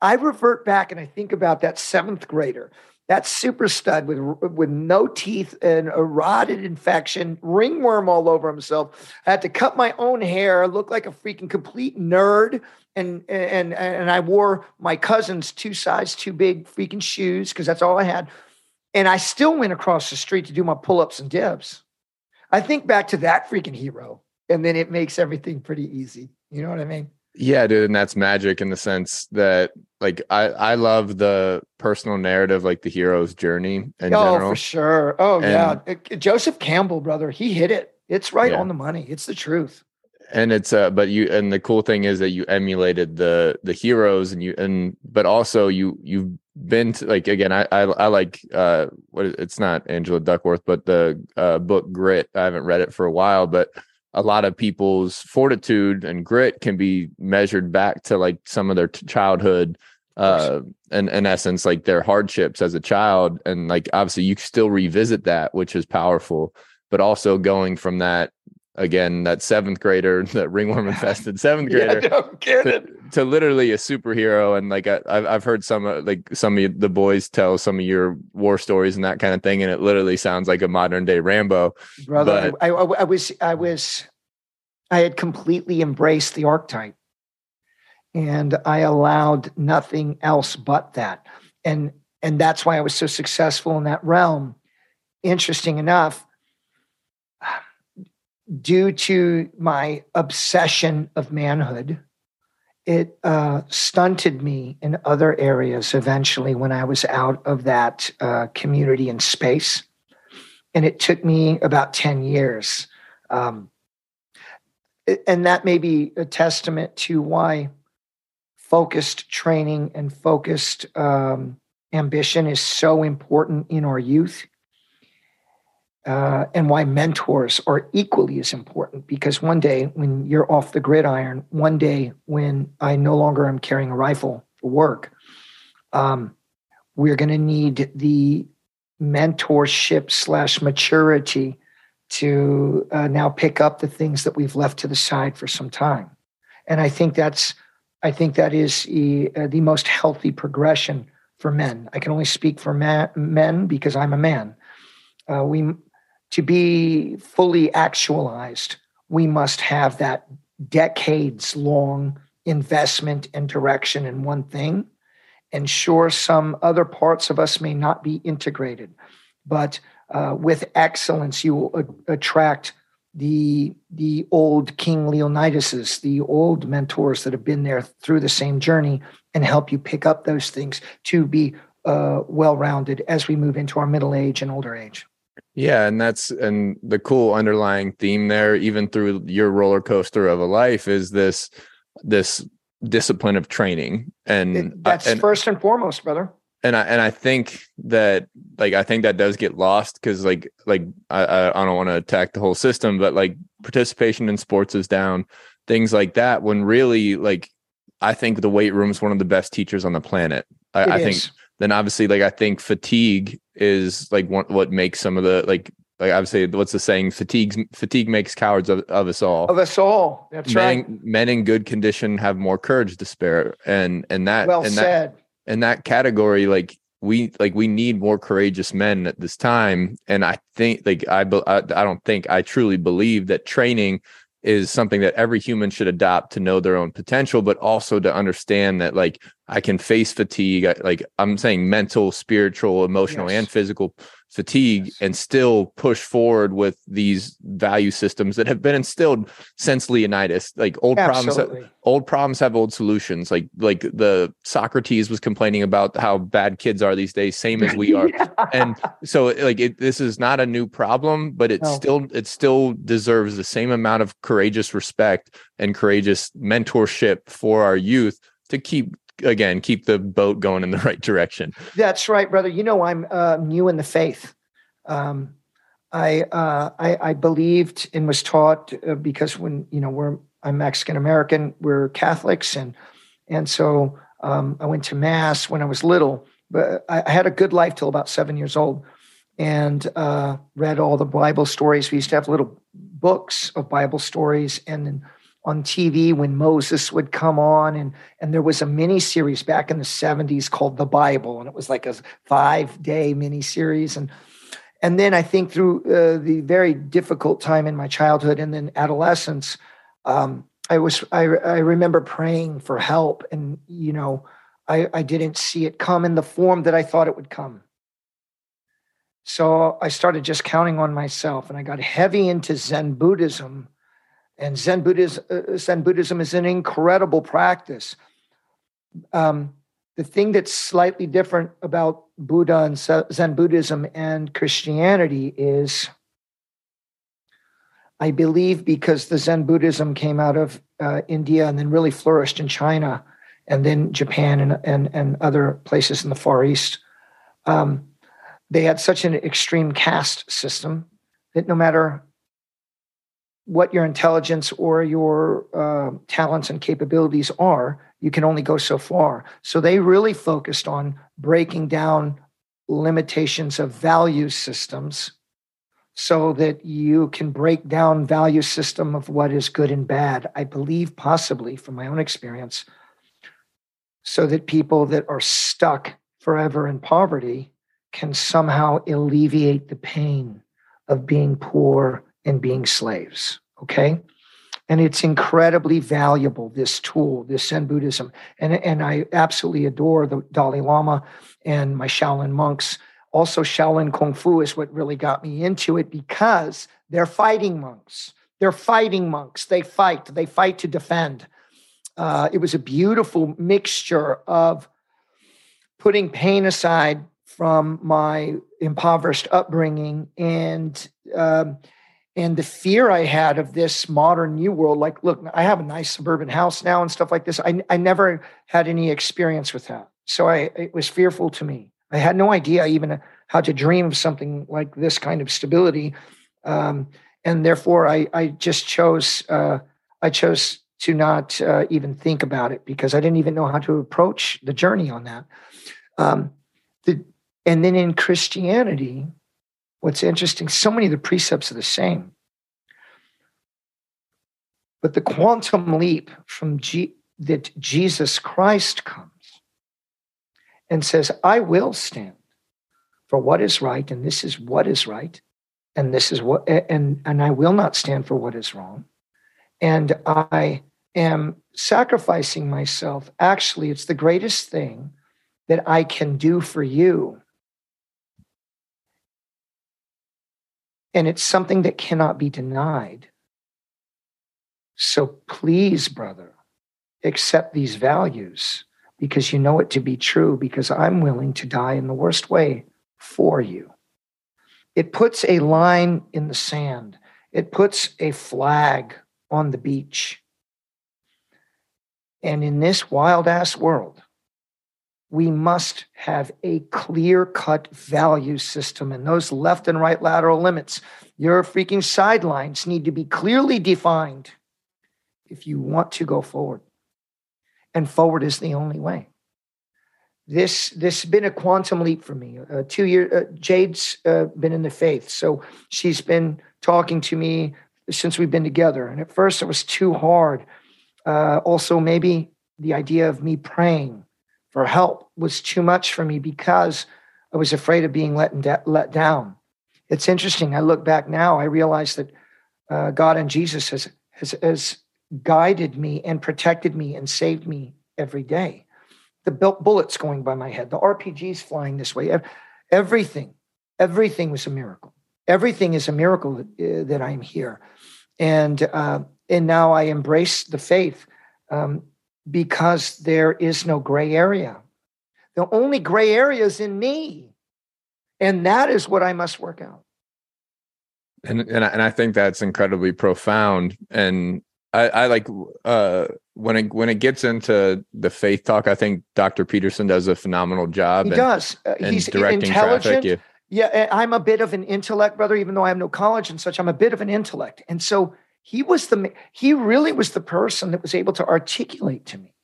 I revert back and I think about that seventh grader, that super stud with with no teeth and a rotted infection, ringworm all over himself. I had to cut my own hair, look like a freaking complete nerd and and and I wore my cousin's two size too big freaking shoes because that's all I had. And I still went across the street to do my pull-ups and dips. I think back to that freaking hero, and then it makes everything pretty easy. You know what I mean? Yeah, dude, and that's magic in the sense that like I I love the personal narrative, like the hero's journey in oh, general. for sure. Oh and, yeah, Joseph Campbell, brother, he hit it. It's right yeah. on the money. It's the truth and it's uh but you and the cool thing is that you emulated the the heroes and you and but also you you've been to, like again I, I i like uh what it's not angela duckworth but the uh book grit i haven't read it for a while but a lot of people's fortitude and grit can be measured back to like some of their childhood uh in, in essence like their hardships as a child. And like obviously you still revisit that which is powerful. But also going from that again that seventh grader that ringworm infested seventh grader yeah, to, to, literally a superhero. And like I, have heard some uh, like some of the boys tell some of your war stories and that kind of thing and it literally sounds like a modern day rambo. Brother but, I, I, I was i was i had completely embraced the archetype and i allowed nothing else but that. And and that's why i was so successful in that realm. Interesting enough due to my obsession of manhood, it uh, stunted me in other areas eventually when I was out of that uh, community and space. And it took me about 10 years. Um, and that may be a testament to why focused training and focused um, ambition is so important in our youth uh, and why mentors are equally as important. Because one day when you're off the gridiron, one day when I no longer am carrying a rifle for work, um, we're going to need the mentorship slash maturity to uh, now pick up the things that we've left to the side for some time. And I think that's, I think that is the, uh, the most healthy progression for men. I can only speak for men because I'm a man. Uh, we, to be fully actualized, we must have that decades long investment and direction in one thing. And sure, some other parts of us may not be integrated, but uh, with excellence, you will a- attract the the old King Leonidases, the old mentors that have been there through the same journey, and help you pick up those things to be uh, well rounded as we move into our middle age and older age. Yeah, and that's and the cool underlying theme there, even through your roller coaster of a life, is this this discipline of training, and it, that's and, first and foremost, brother and I and I think that like I think that does get lost because like like I I don't want to attack the whole system, but like participation in sports is down, things like that. When really like I think the weight room is one of the best teachers on the planet. I, I think then obviously like I think fatigue is like what what makes some of the like like obviously what's the saying? Fatigue fatigue makes cowards of, of us all. Of us all. That's men, right. men in good condition have more courage to spare and and that well and said. that, in that category like we like we need more courageous men at this time and i think like i i, I don't think i truly believe that training is something that every human should adopt to know their own potential but also to understand that like i can face fatigue like i'm saying mental spiritual emotional yes. and physical fatigue yes. and still push forward with these value systems that have been instilled since Leonidas. Like old Absolutely. problems, old problems have old solutions. Like like the Socrates was complaining about how bad kids are these days, same as we are. yeah. And so like it, this is not a new problem, but it no. still it still deserves the same amount of courageous respect and courageous mentorship for our youth to keep again keep the boat going in the right direction. That's right, brother. You know, I'm uh, new in the faith. Um, I, uh, I, I believed and was taught uh, because when you know we're I'm Mexican American, we're Catholics, and and so um, I went to mass when I was little. But I, I had a good life till about seven years old, and uh, read all the Bible stories. We used to have little books of Bible stories, and then on TV when Moses would come on, and and there was a mini series back in the '70s called The Bible, and it was like a five day mini series, and and then I think through uh, the very difficult time in my childhood and then adolescence, um, I was I, I remember praying for help, and you know I, I didn't see it come in the form that I thought it would come. So I started just counting on myself, and I got heavy into Zen Buddhism and Zen Buddhism, uh, Zen Buddhism is an incredible practice. Um, the thing that's slightly different about Buddha and Zen Buddhism and Christianity is, I believe, because the Zen Buddhism came out of uh, India and then really flourished in China and then Japan and, and, and other places in the Far East. Um, they had such an extreme caste system that no matter what your intelligence or your uh, talents and capabilities are, you can only go so far. So they really focused on breaking down limitations of value systems so that you can break down value system of what is good and bad i believe possibly from my own experience so that people that are stuck forever in poverty can somehow alleviate the pain of being poor and being slaves. Okay. And it's incredibly valuable, this tool, this Zen Buddhism. And, and I absolutely adore the Dalai Lama and my Shaolin monks. Also, Shaolin Kung Fu is what really got me into it because they're fighting monks. They're fighting monks. They fight, they fight to defend. Uh, it was a beautiful mixture of putting pain aside from my impoverished upbringing and um, and the fear I had of this modern new world. Like, look, I have a nice suburban house now and stuff like this. I, I never had any experience with that. So I, it was fearful to me. I had no idea even how to dream of something like this kind of stability. Um, and therefore, I, I just chose uh, I chose to not uh, even think about it because I didn't even know how to approach the journey on that. Um, the, and then in Christianity, what's interesting, so many of the precepts are the same. But the quantum leap from G- that Jesus Christ comes and says, I will stand for what is right, and this is what is right, and this is what, and, and I will not stand for what is wrong. And I am sacrificing myself. Actually, it's the greatest thing that I can do for you. And it's something that cannot be denied. So please, brother, accept these values because you know it to be true, because I'm willing to die in the worst way for you. It puts a line in the sand, it puts a flag on the beach and in this wild ass world, we must have a clear cut value system. And those left and right lateral limits, your freaking sidelines need to be clearly defined if you want to go forward. And forward is the only way. This this has been a quantum leap for me. Uh, two years, uh, Jade's uh, been in the faith, so she's been talking to me since we've been together. And at first, it was too hard uh, also, maybe the idea of me praying for help was too much for me because I was afraid of being let, de- let down. It's interesting. I look back now, I realize that uh, God and Jesus has, has, has guided me and protected me and saved me every day. The bullets going by my head, the RPGs flying this way, everything, everything was a miracle. Everything is a miracle that, uh, that I'm here. And uh, and now I embrace the faith um, because there is no gray area. The only gray area is in me, and that is what I must work out. And and I, and I think that's incredibly profound. And I, I like uh, when it when it gets into the faith talk. I think Dr. Peterson does a phenomenal job. He does. Uh, he's directing intelligent. Traffic. Yeah. yeah, I'm a bit of an intellect, brother. Even though I have no college and such, I'm a bit of an intellect, and so he was the he really was the person that was able to articulate to me.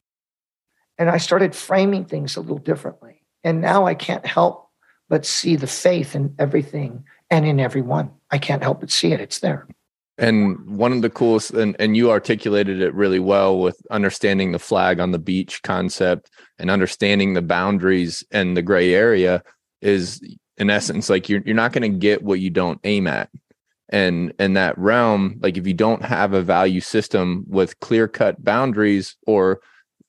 And i started framing things a little differently. And now i can't help but see the faith in everything and in everyone. I can't help but see it. It's there. And one of the coolest and, and you articulated it really well with understanding the flag on the beach concept and understanding the boundaries and the gray area is in essence like you're, you're not going to get what you don't aim at and in that realm like if you don't have a value system with clear cut boundaries or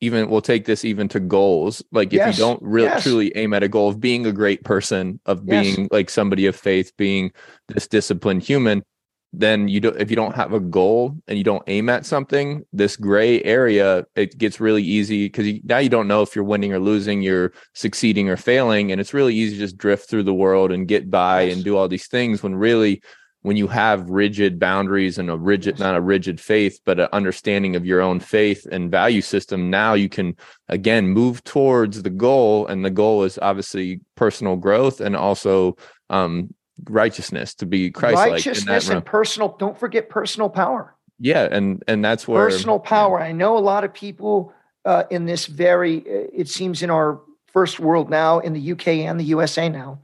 even we'll take this even to goals like if yes. you don't really yes. truly aim at a goal of being a great person of being yes. like somebody of faith being this disciplined human then you don't if you don't have a goal and you don't aim at something this gray area it gets really easy because now you don't know if you're winning or losing you're succeeding or failing and it's really easy to just drift through the world and get by and do all these things when really when you have rigid boundaries and a rigid not a rigid faith but an understanding of your own faith and value system now you can again move towards the goal and the goal is obviously personal growth and also um righteousness to be christ righteousness and personal don't forget personal power. Yeah and and that's where personal power. I know a lot of people uh, in this very it seems in our first world now in the uk and the usa now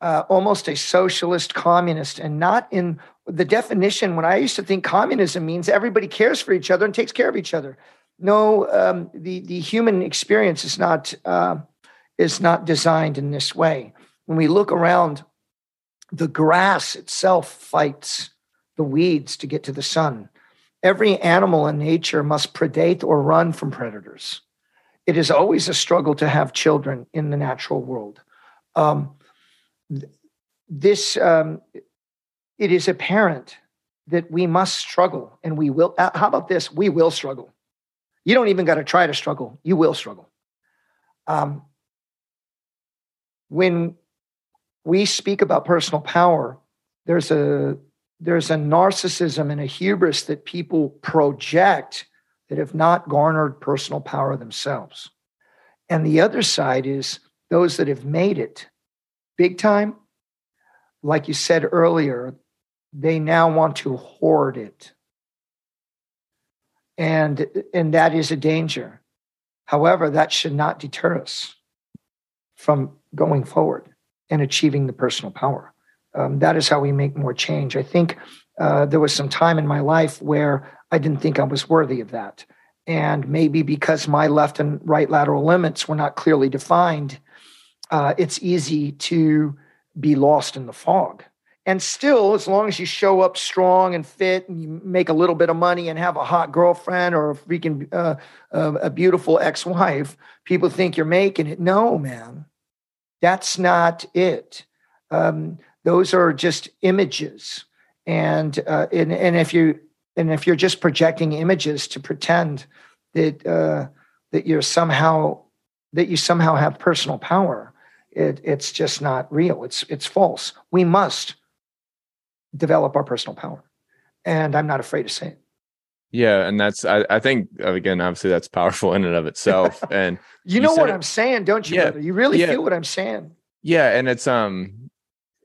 uh, almost a socialist communist. And not in the definition when i used to think communism means everybody cares for each other and takes care of each other. No um, the, the human experience is not uh, is not designed in this way. When we look around the grass itself fights the weeds to get to the sun. Every animal in nature must predate or run from predators. It is always a struggle to have children in the natural world. Um, this um, it is apparent that we must struggle and we will uh, how about this? We will struggle. You don't even got to try to struggle. You will struggle. Um, when we speak about personal power there's a there's a narcissism and a hubris that people project that have not garnered personal power themselves. And the other side is those that have made it big time, like you said earlier, they now want to hoard it. And, and that is a danger. However, that should not deter us from going forward and achieving the personal power. Um, that is how we make more change. I think uh, there was some time in my life where I didn't think I was worthy of that. And maybe because my left and right lateral limits were not clearly defined, uh, it's easy to be lost in the fog. And still, as long as you show up strong and fit and you make a little bit of money and have a hot girlfriend or a freaking uh, uh, a beautiful ex wife, people think you're making it. No, man, that's not it. Um, those are just images. And, uh, and, and if you and if you're just projecting images to pretend that uh, that you're somehow that you somehow have personal power, it, it's just not real. It's it's false. We must develop our personal power, and I'm not afraid to say it. Yeah, and that's I, I think again, obviously that's powerful in and of itself. And you, you know what it, I'm saying, don't you? Yeah, brother? You really yeah, feel what I'm saying. Yeah, and it's um,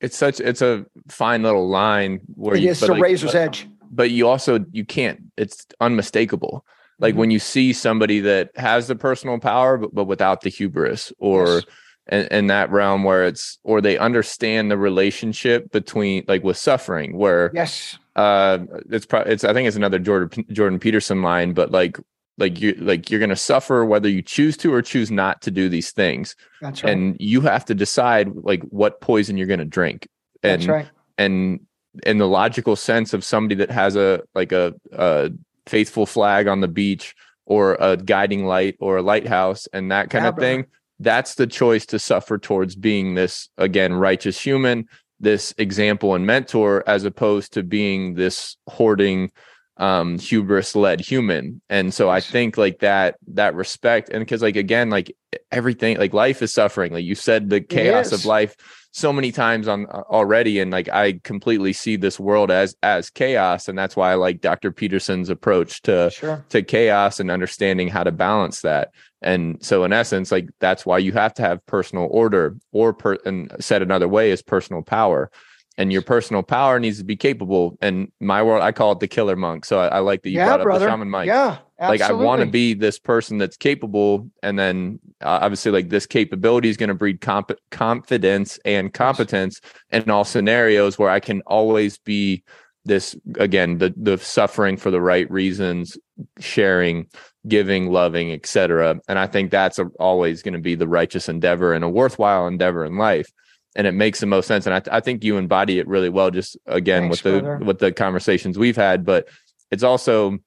it's such it's a fine little line where it you, is a like, razor's but, edge. But you also you can't. It's unmistakable. Like mm-hmm. when you see somebody that has the personal power, but, but without the hubris, or yes in, in that realm where it's or they understand the relationship between like with suffering where yes. uh it's probably it's i think it's another jordan jordan peterson line but like like you like you're going to suffer whether you choose to or choose not to do these things. That's right. And you have to decide like what poison you're going to drink and that's right. and in the logical sense of somebody that has a like a, a faithful flag on the beach or a guiding light or a lighthouse and that kind yeah, of thing that's the choice to suffer towards being this again righteous human this example and mentor as opposed to being this hoarding um hubris led human. And so i think like that that respect and because like again like everything like life is suffering. Like you said the chaos of life so many times on uh, already and like i completely see this world as as chaos and that's why i like dr peterson's approach to sure. to chaos and understanding how to balance that. And so in essence like that's why you have to have personal order or per and said another way is personal power. And your personal power needs to be capable. And my world i call it the killer monk. So i, I like that you yeah, brought brother. up the shaman mike yeah absolutely. like i want to be this person that's capable and then uh, obviously like this capability is going to breed comp- confidence and competence in all scenarios where i can always be this again the the suffering for the right reasons sharing giving, loving, etc. And I think that's a, always going to be the righteous endeavor and a worthwhile endeavor in life. And it makes the most sense. And I, I think you embody it really well, just again Thanks, with the brother. with the conversations we've had. But it's also,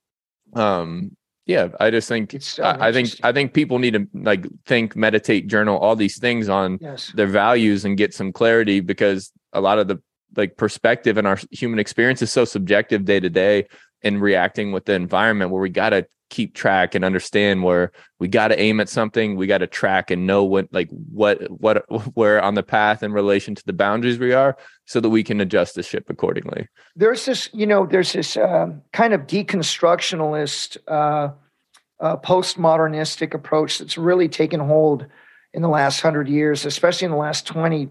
um, yeah, I just think so I, I, think I think people need to like think, meditate, journal, all these things on yes. their values and get some clarity because a lot of the like perspective and our human experience is so subjective day to day in reacting with the environment where we got to keep track and understand where we got to aim at something we got to track and know what like what what where on the path in relation to the boundaries we are so that we can adjust the ship accordingly. There's this you know there's this uh, kind of deconstructionalist uh, uh, postmodernistic approach that's really taken hold in the last 100 years especially in the last 20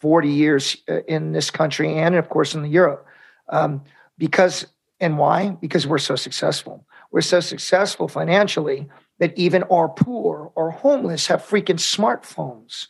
40 years uh, in this country and of course in europe. Um, because and why because we're so successful we're so successful financially that even our poor or homeless have freaking smartphones.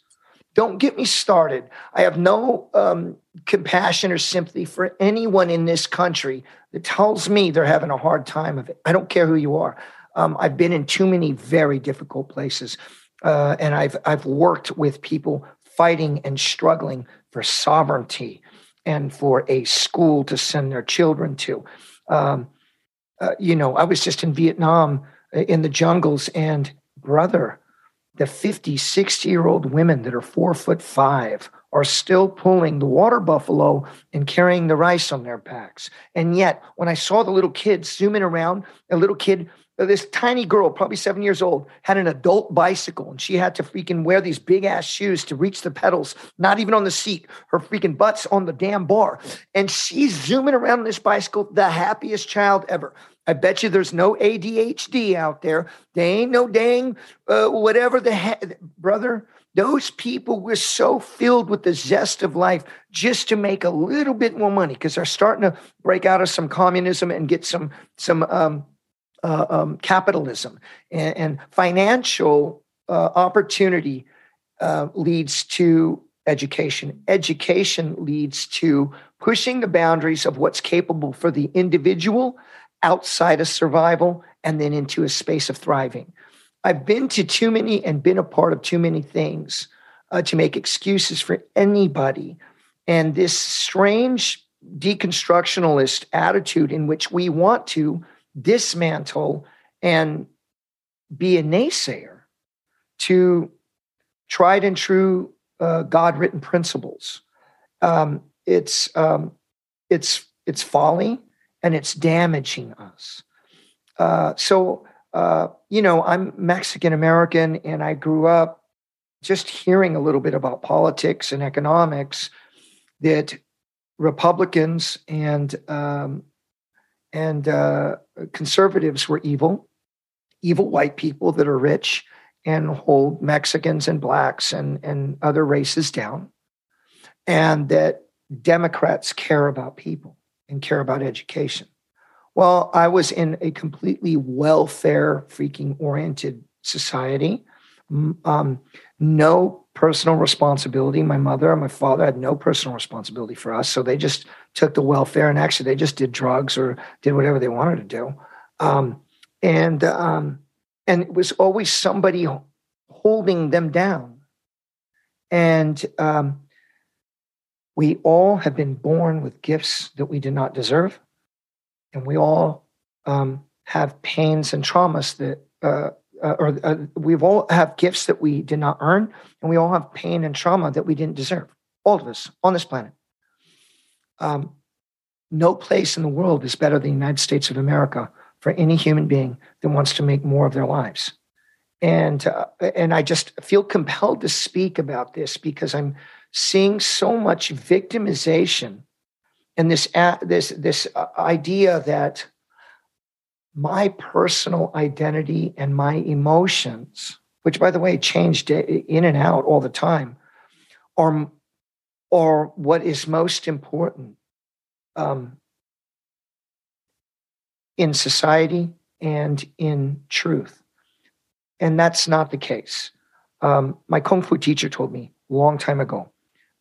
Don't get me started. I have no um, compassion or sympathy for anyone in this country that tells me they're having a hard time of it. I don't care who you are. Um, I've been in too many very difficult places, uh, and I've I've worked with people fighting and struggling for sovereignty and for a school to send their children to. Um, uh, you know, I was just in Vietnam uh, in the jungles, and brother, the 50, 60 year old women that are four foot five are still pulling the water buffalo and carrying the rice on their backs. And yet, when I saw the little kids zooming around, a little kid this tiny girl, probably seven years old, had an adult bicycle and she had to freaking wear these big ass shoes to reach the pedals, not even on the seat. Her freaking butt's on the damn bar. And she's zooming around this bicycle, the happiest child ever. I bet you there's no ADHD out there. They ain't no dang uh, whatever the heck, brother. Those people were so filled with the zest of life just to make a little bit more money because they're starting to break out of some communism and get some some um, uh, um, capitalism and, and financial uh, opportunity uh, leads to education. Education leads to pushing the boundaries of what's capable for the individual outside of survival and then into a space of thriving. I've been to too many and been a part of too many things uh, to make excuses for anybody. And this strange deconstructionalist attitude in which we want to dismantle and be a naysayer to tried and true uh, God written principles. Um, it's um, it's it's folly and it's damaging us. Uh, so uh, you know, I'm Mexican American, and I grew up just hearing a little bit about politics and economics that Republicans and um, and uh, conservatives were evil, evil white people that are rich and hold Mexicans and blacks and, and other races down, and that Democrats care about people and care about education. Well, I was in a completely welfare freaking oriented society. Um, no personal responsibility. My mother and my father had no personal responsibility for us. So they just took the welfare and actually they just did drugs or did whatever they wanted to do. Um, and, um, and it was always somebody holding them down. And um, we all have been born with gifts that we did not deserve and we all um, have pains and traumas that, uh, uh, or uh, we've all have gifts that we did not earn, and we all have pain and trauma that we didn't deserve. All of us on this planet. Um, no place in the world is better than the United States of America for any human being that wants to make more of their lives. And uh, and I just feel compelled to speak about this because I'm seeing so much victimization and this this this uh, idea that my personal identity and my emotions which by the way changed in and out all the time are are what is most important um, in society and in truth and that's not the case um, my kung fu teacher told me a long time ago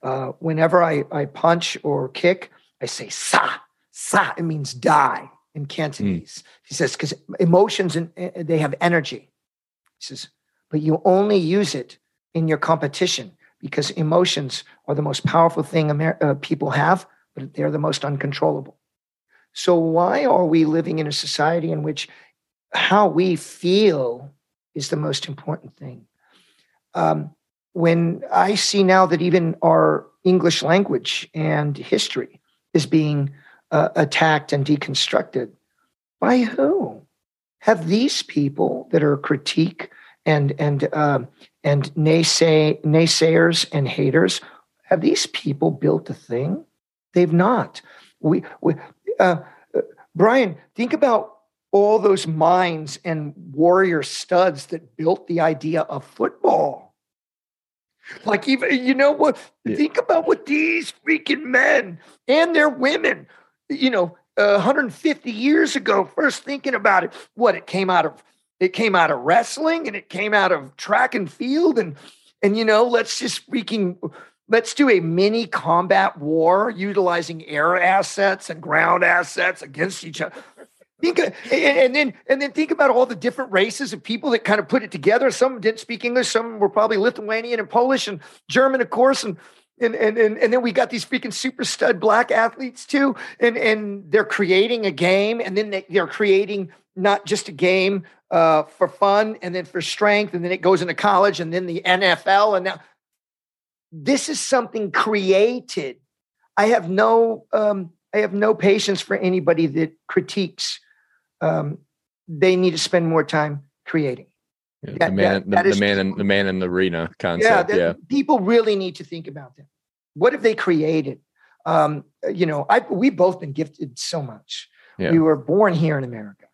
uh, whenever I, I punch or kick I say sa, sa, it means die in Cantonese. Mm. He says, because emotions, and they have energy. He says, but you only use it in your competition because emotions are the most powerful thing Amer- uh, people have, but they're the most uncontrollable. So, why are we living in a society in which how we feel is the most important thing? Um, when I see now that even our English language and history is being uh, attacked and deconstructed. By who? Have these people that are critique and and uh, and naysay naysayers and haters have these people built a thing? They've not. We, we uh, Brian, think about all those minds and warrior studs that built the idea of football like even you know what? Yeah. Think about what these freaking men and their women, you know, uh, 150 years ago, first thinking about it. What it came out of? It came out of wrestling and it came out of track and field and and you know, let's just freaking let's do a mini combat war utilizing air assets and ground assets against each other. Think, and then and then think about all the different races of people that kind of put it together. Some didn't speak English, some were probably Lithuanian and Polish and German, of course, and and and and, and then we got these freaking super stud black athletes too, and and they're creating a game, and then they, they're creating not just a game uh, for fun, and then for strength, and then it goes into college, and then the NFL, and now this is something created. I have no um, I have no patience for anybody that critiques um, they need to spend more time creating. Yeah, that, the man, that, the, the man, in, the man in the arena concept. Yeah, yeah, people really need to think about that. What have they created? Um, you know, I we both been gifted so much. Yeah. We were born here in America.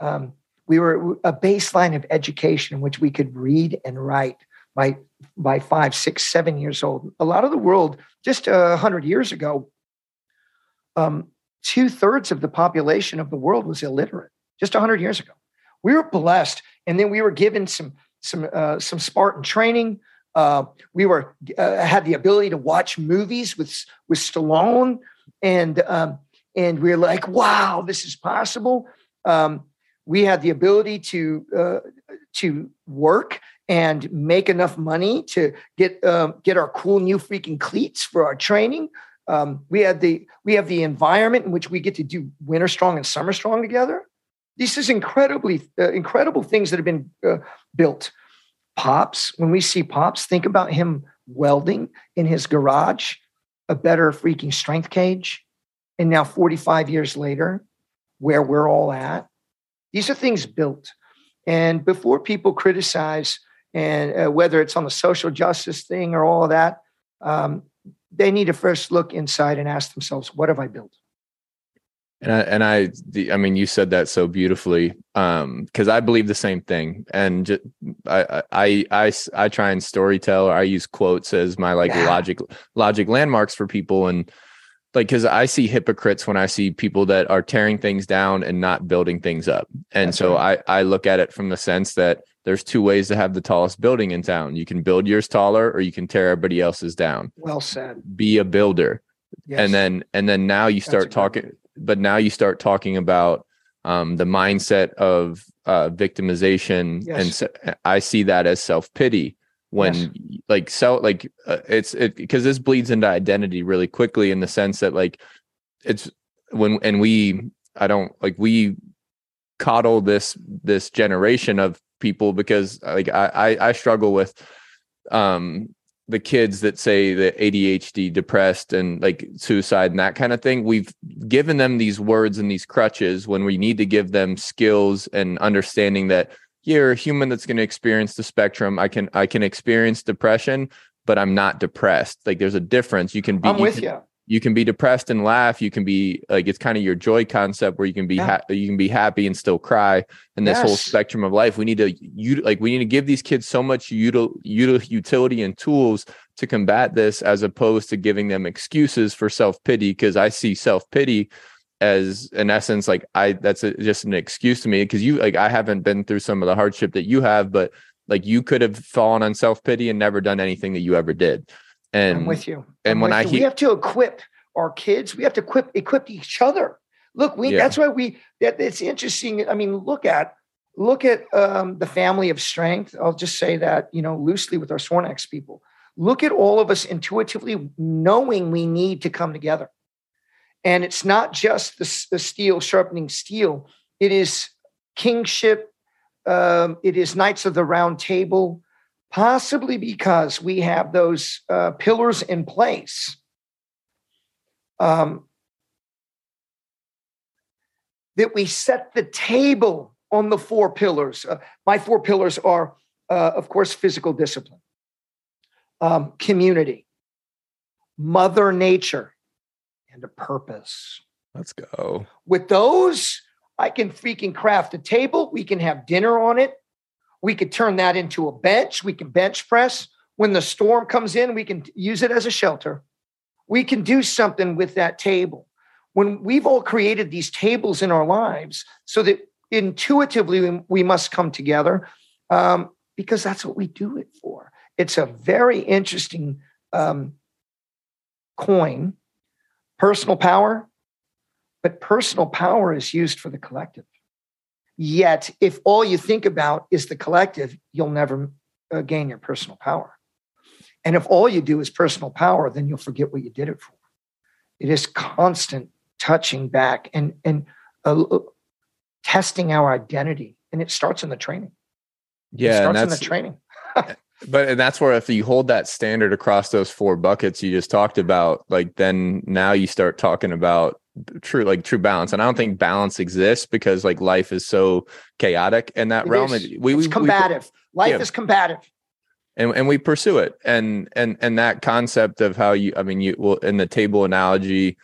um, we were a baseline of education in which we could read and write by by five, six, seven years old. A lot of the world, just a hundred years ago, um, two thirds of the population of the world was illiterate. Just a hundred years ago, we were blessed, and then we were given some some uh, some Spartan training. Uh, we were uh, had the ability to watch movies with with Stallone, and um, and we are like, wow, this is possible. Um, we had the ability to uh, to work and make enough money to get um, get our cool new freaking cleats for our training. Um, we had the we have the environment in which we get to do winter strong and summer strong together. This is incredibly uh, incredible things that have been uh, built. Pops, when we see Pops, think about him welding in his garage a better freaking strength cage. And now, 45 years later, where we're all at, these are things built. And before people criticize, and uh, whether it's on the social justice thing or all of that, um, they need to first look inside and ask themselves, what have I built? And I, and I, the, I mean, you said that so beautifully, um, because I believe the same thing. And just, I, I, I, I try and storytell. Or I use quotes as my like yeah. logic, logic landmarks for people. And like, because I see hypocrites when I see people that are tearing things down and not building things up. And That's so right. I, I look at it from the sense that there's two ways to have the tallest building in town. You can build yours taller, or you can tear everybody else's down. Well said. Be a builder. Yes. And then, and then now you start talking but now you start talking about um, the mindset of uh, victimization, yes. and I see that as self pity when yes. like so like uh, it's it because this bleeds into identity really quickly in the sense that like it's when and we I don't like we coddle this this generation of people because like I I, I struggle with um the kids that say the ADHD, depressed, and like suicide and that kind of thing, we've given them these words and these crutches when we need to give them skills and understanding that you're a human that's going to experience the spectrum. I can I can experience depression, but I'm not depressed. Like there's a difference. You can be. I'm with you. you you can be depressed and laugh you can be like it's kind of your joy concept where you can be yeah. ha- you can be happy and still cry and this yes. whole spectrum of life we need to you like we need to give these kids so much util, util, utility and tools to combat this as opposed to giving them excuses for self-pity because i see self-pity as in essence like i that's a, just an excuse to me because you like i haven't been through some of the hardship that you have but like you could have fallen on self-pity and never done anything that you ever did and I'm with you. And I'm when I we have to equip our kids, we have to equip equip each other. Look, we yeah. that's why we that it's interesting. I mean, look at look at um, the family of strength. I'll just say that you know loosely with our Sorinex people. Look at all of us intuitively knowing we need to come together, and it's not just the, the steel sharpening steel. It is kingship. Um, it is knights of the round table possibly because we have those uh, pillars in place. Um, that we set the table on the four pillars. Uh, my four pillars are, uh, of course, physical discipline, um, community, mother nature, and a purpose. Let's go. With those, I can freaking craft a table. We can have dinner on it. We could turn that into a bench. We can bench press. When the storm comes in, we can use it as a shelter. We can do something with that table. When we've all created these tables in our lives so that intuitively we must come together um, because that's what we do it for. It's a very interesting um, coin, personal power, but personal power is used for the collective. Yet, if all you think about is the collective, you'll never uh, gain your personal power. And if all you do is personal power, then you'll forget what you did it for. It is constant touching back and and uh, uh testing our identity, and it starts in the training. Yeah, it starts in the training. but and that's where if you hold that standard across those four buckets you just talked about, like then now you start talking about true like true balance and i don't think balance exists because like life is so chaotic in that it realm is. we, it's we, combative we, life yeah. is combative and and we pursue it and and and that concept of how you i mean you well in the table analogy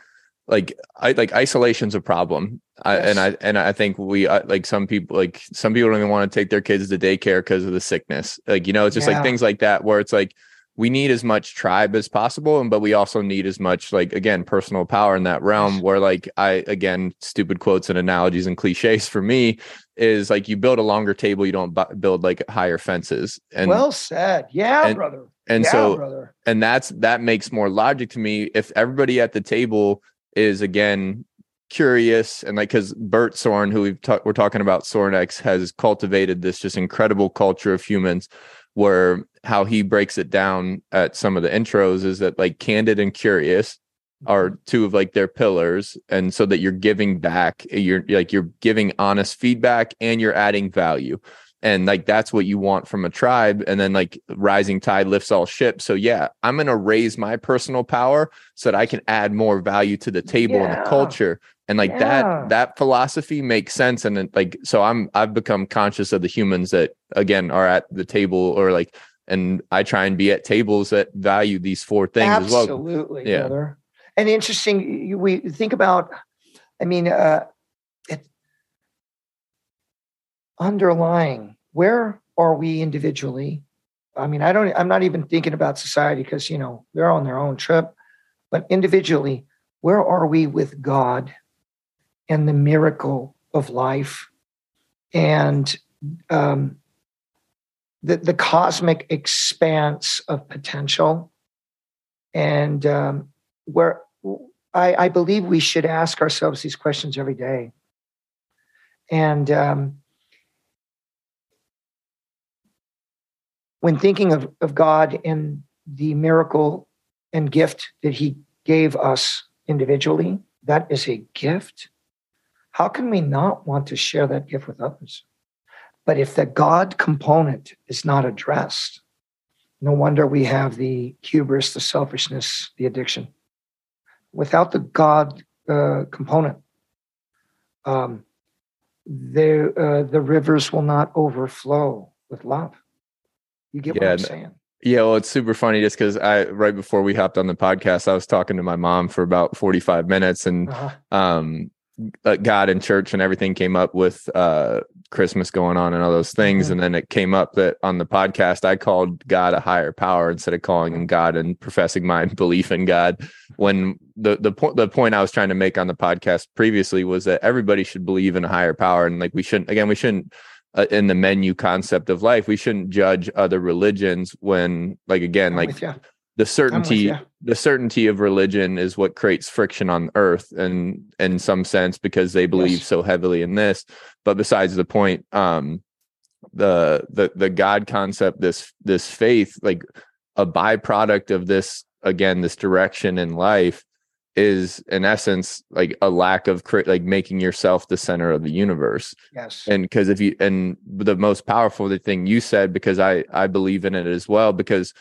like I like isolation's a problem. I, Yes. and I and I think we uh, like some people like some people don't even want to take their kids to daycare because of the sickness. Like you know, it's just Yeah. like things like that where it's like we need as much tribe as possible, and but we also need as much like again personal power in that realm. Where like I again stupid quotes and analogies and cliches for me is like you build a longer table, you don't bu- build like higher fences. And well said. Yeah, and- brother. and yeah, so brother. and that's that makes more logic to me if everybody at the table is again curious and like because Bert Sorin, who we've ta- we're talking about Sorinex, has cultivated this just incredible culture of humans where how he breaks it down at some of the intros is that like candid and curious are mm-hmm. two of like their pillars and so that you're giving back you're like you're giving honest feedback and you're adding value. And like that's what you want from a tribe and then like rising tide lifts all ships. So yeah i'm going to raise my personal power so that i can add more value to the table and the culture. And like Yeah. that that philosophy makes sense and then like so i'm i've become conscious of the humans that again are at the table or like and i try and be at tables that value these four things as well Absolutely, Yeah. brother. And interesting, we think about, I mean, uh, it, underlying, where are we individually? I mean, I don't, I'm not even thinking about society because, you know, they're on their own trip, but individually, where are we with God and the miracle of life and um, the, the cosmic expanse of potential? and um, where I, I believe we should ask ourselves these questions every day. And um, when thinking of, of God and the miracle and gift that He gave us individually, that is a gift. How can we not want to share that gift with others? But if the God component is not addressed, no wonder we have the hubris, the selfishness, the addiction. Without the God uh, component, um, the uh, the rivers will not overflow with love. You get Yeah, what I'm saying? Yeah, well, it's super funny just because I right before we hopped on the podcast, I was talking to my mom for about 45 minutes and Uh-huh. um God and church and everything came up with uh Christmas going on and all those things. Mhm. And then it came up that on the podcast I called God a higher power instead of calling him God and professing my belief in God. When the the point the point I was trying to make on the podcast previously was that everybody should believe in a higher power and like we shouldn't again we shouldn't uh, in the menu concept of life we shouldn't judge other religions when like again I'm like the certainty. The certainty of religion is what creates friction on earth and in some sense because they believe Yes. so heavily in this but besides the point um the the the god concept this this faith like a byproduct of this again this direction in life is in essence like a lack of like making yourself the center of the universe Yes. and because if you and the most powerful thing you said because i i believe in it as well because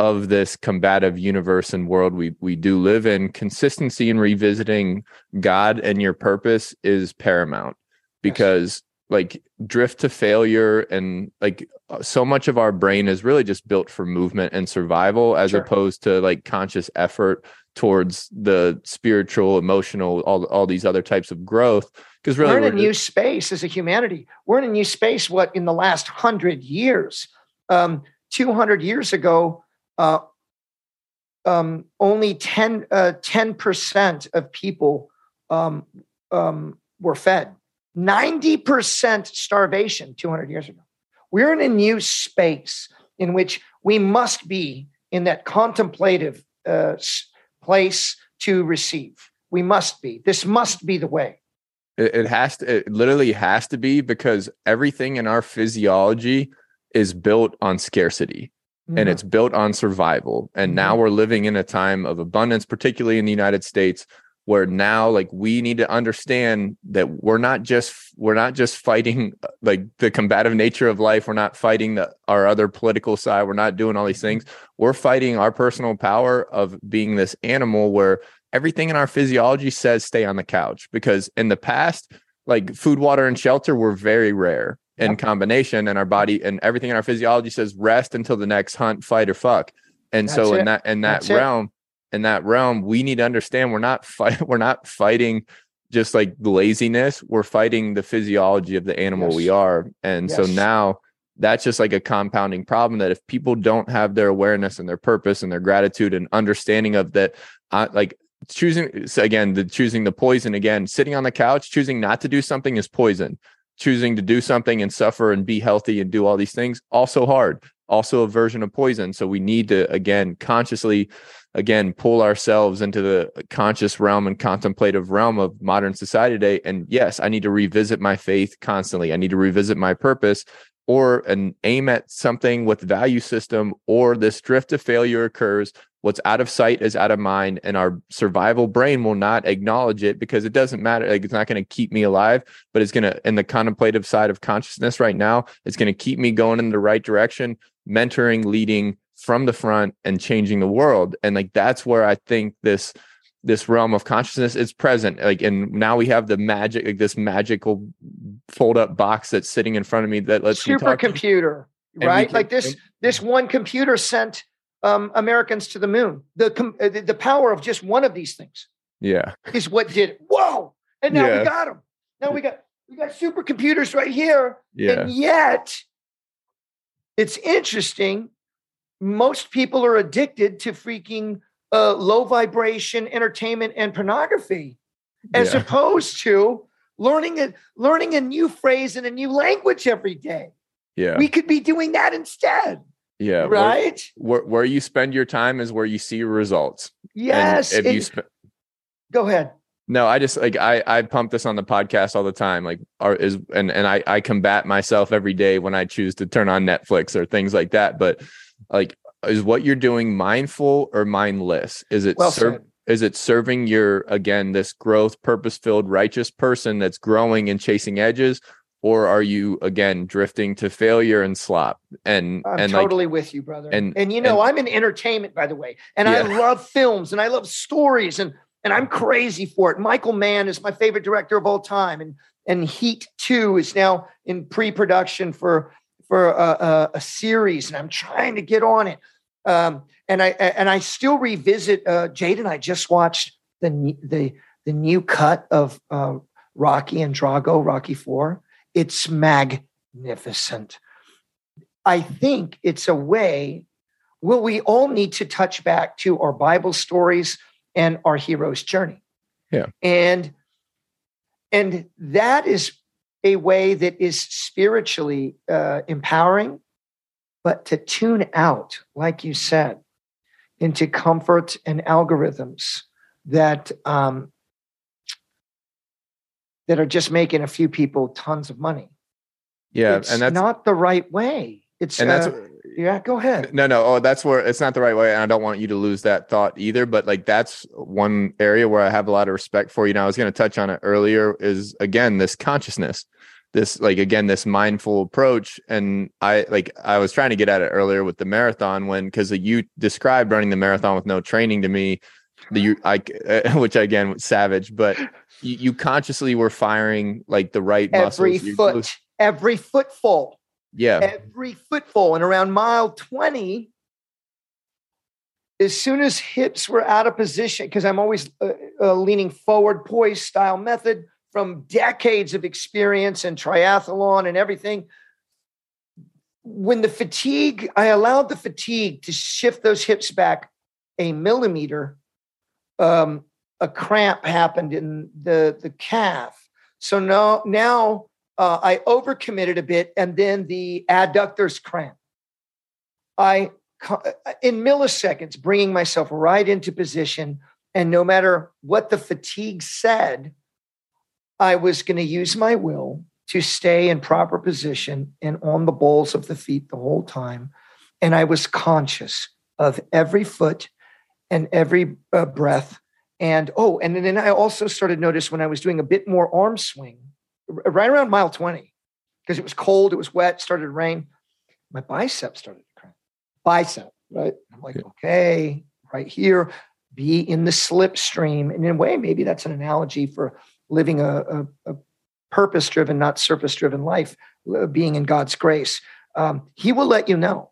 of this combative universe and world we we do live in consistency in revisiting god and your purpose is paramount because like drift to failure and like so much of our brain is really just built for movement and survival as Sure. opposed to like conscious effort towards the spiritual emotional all all these other types of growth because really we're in a new just- space as a humanity. We're in a new space. What in the last hundred years, um, two hundred years ago, uh, um, only 10 percent of people um, um, were fed. Ninety percent starvation. Two hundred years ago, we're in a new space in which we must be in that contemplative uh, place to receive. We must be. This must be the way. It, it has to. It literally has to be because everything in our physiology is built on scarcity and Mhm. it's built on survival. And now we're living in a time of abundance, particularly in the United States, where now like we need to understand that we're not just we're not just fighting uh, like the combative nature of life. We're not fighting the our other political side. We're not doing all these things. We're fighting our personal power of being this animal where everything in our physiology says stay on the couch because in the past like food water and shelter were very rare in Yep. combination and our body and everything in our physiology says rest until the next hunt fight or fuck and so That's in it. that in that That's it. realm in that realm, we need to understand we're not fight we're not fighting just like laziness. We're fighting the physiology of the animal yes. we are. And yes. so now that's just like a compounding problem that if people don't have their awareness and their purpose and their gratitude and understanding of that, uh, like choosing again, the choosing the poison again, sitting on the couch, choosing not to do something is poison. Choosing to do something and suffer and be healthy and do all these things also hard, also a version of poison. So we need to again consciously again pull ourselves into the conscious realm and contemplative realm of modern society today and yes i need to revisit my faith constantly i need to revisit my purpose or an aim at something with value system or this drift of failure occurs what's out of sight is out of mind and our survival brain will not acknowledge it because it doesn't matter. Like it's not going to keep me alive but it's going to in the contemplative side of consciousness right now it's going to keep me going in the right direction mentoring leading from the front and changing the world. And like that's where i think this this realm of consciousness is present like and now we have the magic like this magical fold up box that's sitting in front of me that lets you. Supercomputer right? can, like this and, this one computer sent um, americans to the moon. The, uh, the the power of just one of these things yeah. is what did it. Whoa! And now yeah. we got them now we got we got supercomputers right here. Yeah. and yet it's interesting most people are addicted to freaking uh, low vibration entertainment and pornography, as yeah. opposed to learning a learning a new phrase in a new language every day. Yeah, we could be doing that instead. Yeah, right. Where, where, where you spend your time is where you see results. Yes. And if you sp- go ahead. No, I just like I I pump this on the podcast all the time. Like are is and and I I combat myself every day when I choose to turn on Netflix or things like that. But like is what you're doing mindful or mindless? Is it well ser- is it serving your again this growth purpose filled righteous person that's growing and chasing edges or are you again drifting to failure and slop and i'm and totally like, with you brother and and you know and, i'm in entertainment by the way and yeah. i love films and i love stories and and i'm crazy for it michael mann is my favorite director of all time and and heat 2 is now in pre-production for for a, a, a series, and I'm trying to get on it. Um, and I and I still revisit. Uh, Jade and I just watched the the the new cut of uh, Rocky and Drago, Rocky Four. It's magnificent. I think it's a way. Will we all need to touch back to our Bible stories and our hero's journey? Yeah, and and that is a way that is spiritually uh, empowering, but to tune out, like you said, into comfort and algorithms that um, that are just making a few people tons of money. Yeah, it's and that's not the right way. It's and that's uh, yeah. Go ahead. No, no. Oh, that's where it's not the right way, and I don't want you to lose that thought either. But like that's one area where I have a lot of respect for you. Now, I was going to touch on it earlier. Is again this consciousness this like again this mindful approach and i like i was trying to get at it earlier with the marathon when because you described running the marathon with no training to me the you i which again was savage but you, you consciously were firing like the right muscles every muscles. foot. every footfall. Yeah. Every footfall. And around mile 20 as soon as hips were out of position because i'm always uh, uh, leaning forward pose style method from decades of experience and triathlon and everything. When the fatigue, I allowed the fatigue to shift those hips back a millimeter. Um, a cramp happened in the the calf. So now now uh, I overcommitted a bit, and then the adductors cramp. I in milliseconds bringing myself right into position, and no matter what the fatigue said, I was going to use my will to stay in proper position and on the balls of the feet the whole time. And I was conscious of every foot and every uh, breath. And oh, and then I also started notice when I was doing a bit more arm swing, right around mile 20, because it was cold, it was wet, started to rain. My bicep started to cramp. Bicep, right? I'm like, okay, right here, be in the slipstream. And in a way, maybe that's an analogy for living a, a, a purpose driven, not surface driven life, uh, being in God's grace. Um, he will let you know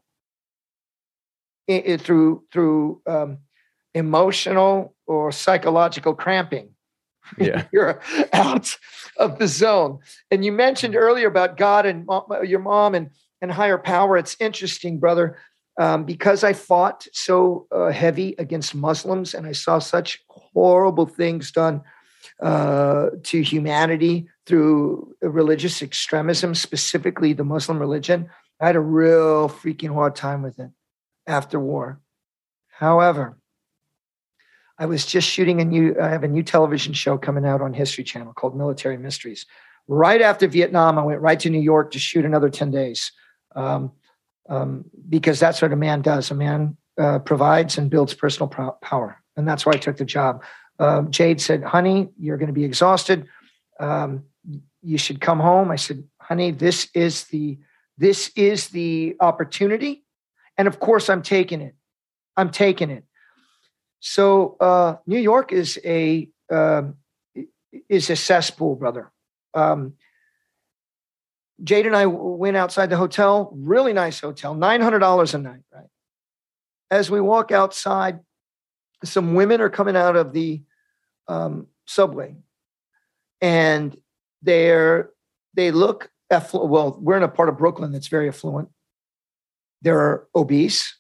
it, it, through through um, emotional or psychological cramping. Yeah. You're out of the zone. And you mentioned earlier about God and your mom and, and higher power. It's interesting, brother, um, because I fought so uh, heavy against Muslims and I saw such horrible things done uh, to humanity through religious extremism, specifically the Muslim religion. I had a real freaking hard time with it after war. However, I was just shooting a new, I have a new television show coming out on History Channel called Military Mysteries. Right after Vietnam, I went right to New York to shoot another 10 days um, um, because that's what a man does. A man uh, provides and builds personal power. And that's why I took the job. Um, Jade said, honey, you're going to be exhausted. Um, you should come home. I said, honey, this is the, this is the opportunity. And of course I'm taking it. I'm taking it. So uh, New York is a, um, is a cesspool, brother. Um, Jade and I went outside the hotel, really nice hotel, $900 a night, right? As we walk outside, some women are coming out of the um, subway, and they're they look affluent. Well, we're in a part of Brooklyn that's very affluent. They're obese.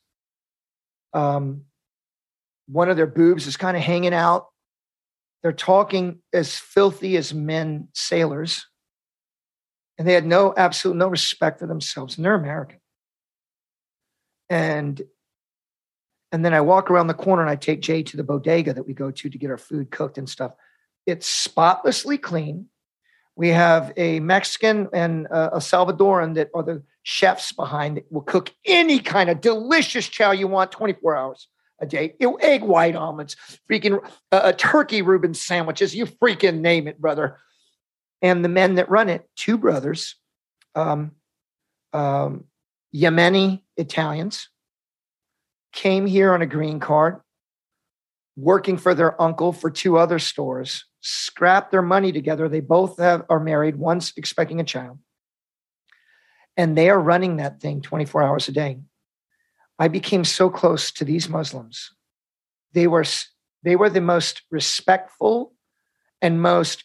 Um, one of their boobs is kind of hanging out. They're talking as filthy as men sailors, and they had no absolute no respect for themselves. And they're American. And and then I walk around the corner and I take Jay to the bodega that we go to to get our food cooked and stuff. It's spotlessly clean. We have a Mexican and a Salvadoran that are the chefs behind it will cook any kind of delicious chow you want 24 hours a day. Egg white omelets, freaking uh, a turkey Reuben sandwiches, you freaking name it, brother. And the men that run it, two brothers, um, um, Yemeni Italians, came here on a green card, working for their uncle for two other stores, scrapped their money together. They both have, are married, one's expecting a child. And they are running that thing 24 hours a day. I became so close to these Muslims. They were, they were the most respectful and most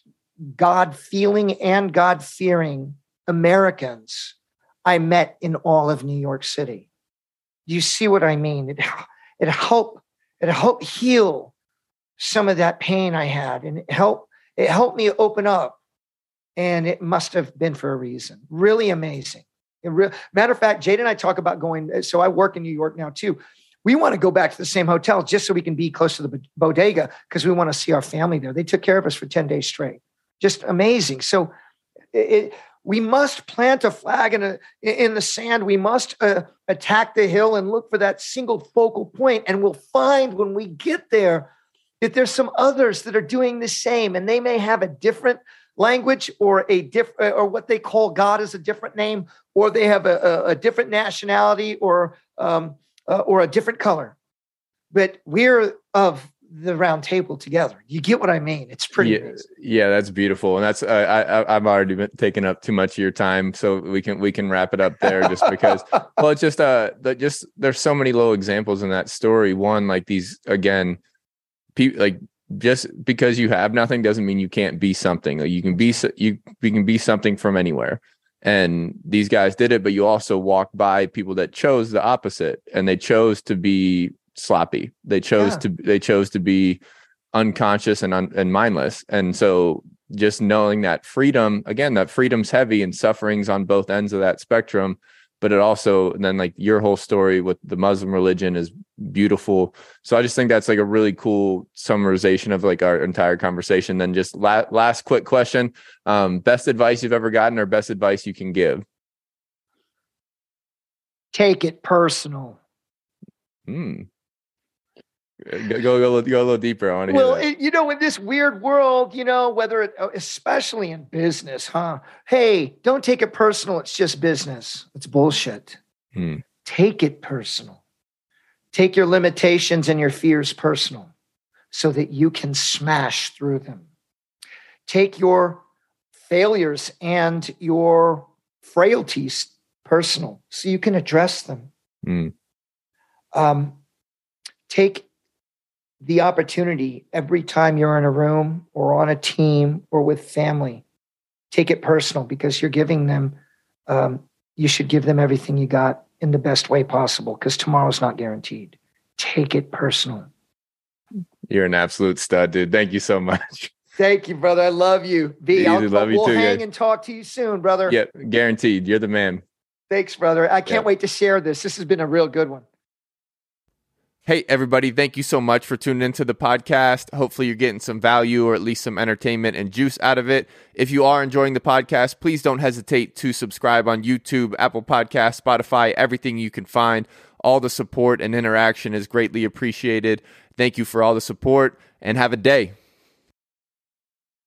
God feeling and God fearing Americans I met in all of New York City. You see what I mean? It, it helped, it helped heal some of that pain I had and it helped, it helped me open up. And it must have been for a reason. Really amazing. Re- matter of fact, Jade and I talk about going. Uh, so I work in New York now too. We want to go back to the same hotel just so we can be close to the bodega because we want to see our family there. They took care of us for 10 days straight. Just amazing. So it, we must plant a flag in, a, in the sand. We must uh, attack the hill and look for that single focal point. And we'll find when we get there that there's some others that are doing the same, and they may have a different language or a different or what they call God is a different name, or they have a, a, a different nationality or um, uh, or a different color. But we're of the round table together. You get what I mean? It's pretty. Yeah, yeah that's beautiful, and that's uh, I, I've already been taking up too much of your time, so we can we can wrap it up there just because. well, it's just uh, just there's so many little examples in that story. One like these again, people like just because you have nothing doesn't mean you can't be something. Like you can be you you can be something from anywhere. And these guys did it, but you also walk by people that chose the opposite and they chose to be sloppy. They chose yeah. to they chose to be unconscious and un, and mindless. And so just knowing that freedom again that freedom's heavy and sufferings on both ends of that spectrum but it also then like your whole story with the muslim religion is beautiful so i just think that's like a really cool summarization of like our entire conversation then just la- last quick question um, best advice you've ever gotten or best advice you can give take it personal hmm Go, go, go, go a little deeper. I want to well, it, you know, in this weird world, you know, whether it, uh, especially in business, huh? Hey, don't take it personal. It's just business. It's bullshit. Hmm. Take it personal. Take your limitations and your fears personal so that you can smash through them. Take your failures and your frailties personal so you can address them. Hmm. Um, take the opportunity every time you're in a room or on a team or with family. Take it personal because you're giving them, um, you should give them everything you got in the best way possible because tomorrow's not guaranteed. Take it personal. You're an absolute stud, dude. Thank you so much. Thank you, brother. I love you. V, I'll, love we'll you too, hang and talk to you soon, brother. Yeah, guaranteed. You're the man. Thanks, brother. I can't wait to share this. This has been a real good one. Hey, everybody, thank you so much for tuning into the podcast. Hopefully, you're getting some value or at least some entertainment and juice out of it. If you are enjoying the podcast, please don't hesitate to subscribe on YouTube, Apple Podcast, Spotify, everything you can find. All the support and interaction is greatly appreciated. Thank you for all the support and have a day.